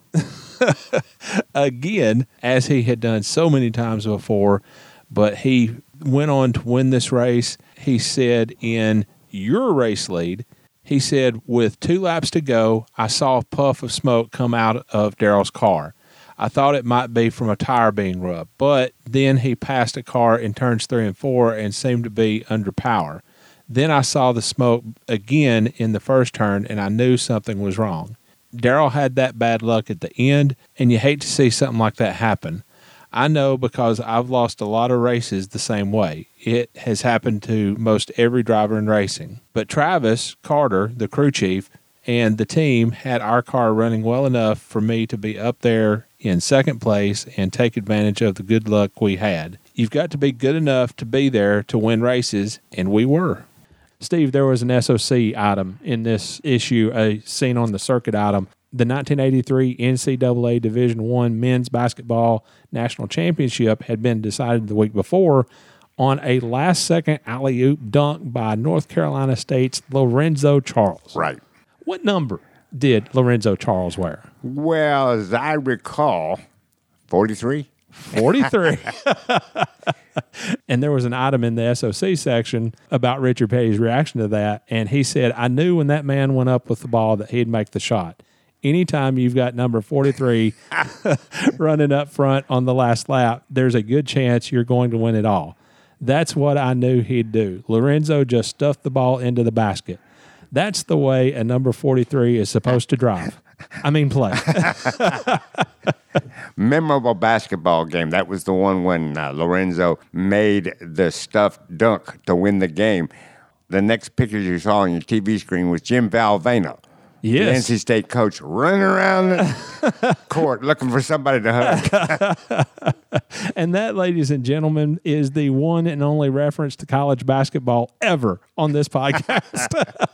again, as he had done so many times before. But he went on to win this race. He said, in your race lead, he said, with two laps to go, I saw a puff of smoke come out of Darrell's car. I thought it might be from a tire being rubbed, but then he passed a car in turns three and four and seemed to be under power. Then I saw the smoke again in the first turn and I knew something was wrong. Darrell had that bad luck at the end, and you hate to see something like that happen. I know because I've lost a lot of races the same way. It has happened to most every driver in racing. But Travis Carter, the crew chief, and the team had our car running well enough for me to be up there in second place and take advantage of the good luck we had. You've got to be good enough to be there to win races, and we were. Steve, there was an SOC item in this issue, a seen on the circuit item. The 1983 NCAA Division One men's basketball national championship had been decided the week before on a last-second alley-oop dunk by North Carolina State's Lorenzo Charles. Right. What number did Lorenzo Charles wear? Well, as I recall, 43. 43. and there was an item in the SOC section about Richard Petty's reaction to that. And he said, I knew when that man went up with the ball that he'd make the shot. Anytime you've got number 43 running up front on the last lap, there's a good chance you're going to win it all. That's what I knew he'd do. Lorenzo just stuffed the ball into the basket. That's the way a number 43 is supposed to drive. I mean, play. Memorable basketball game. That was the one when uh, Lorenzo made the stuffed dunk to win the game. The next picture you saw on your TV screen was Jim Valvano. Yes. The NC State coach running around the court looking for somebody to hug. and that, ladies and gentlemen, is the one and only reference to college basketball ever on this podcast.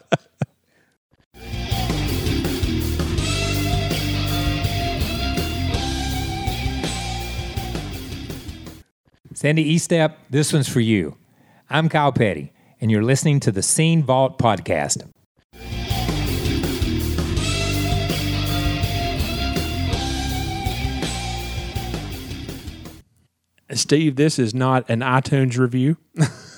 Sandy Estep, this one's for you. I'm Kyle Petty, and you're listening to the Scene Vault podcast. Steve, this is not an iTunes review,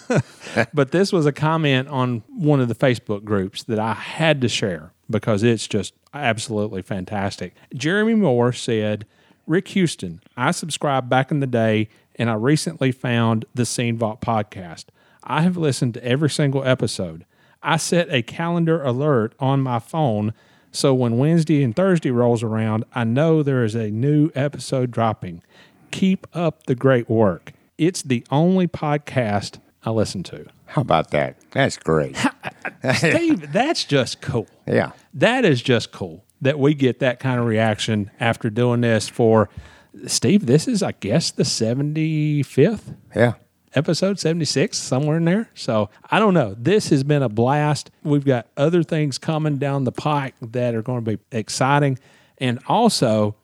but this was a comment on one of the Facebook groups that I had to share because it's just absolutely fantastic. Jeremy Moore said, Rick Houston, I subscribed back in the day and I recently found the Scene Vault podcast. I have listened to every single episode. I set a calendar alert on my phone so when Wednesday and Thursday rolls around, I know there is a new episode dropping. Keep up the great work. It's the only podcast I listen to. How about that? That's great. Steve, uh, uh, that's just cool. Yeah. That is just cool that we get that kind of reaction after doing this for Steve. This is, I guess, the 75th. Yeah. episode 76, somewhere in there. So I don't know. This has been a blast. We've got other things coming down the pike that are going to be exciting. And also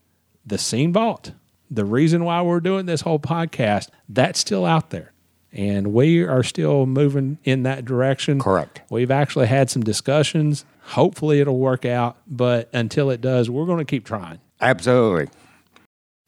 the Scene Vault. The reason why we're doing this whole podcast, that's still out there. And we are still moving in that direction. Correct. We've actually had some discussions. Hopefully it'll work out. But until it does, we're going to keep trying. Absolutely.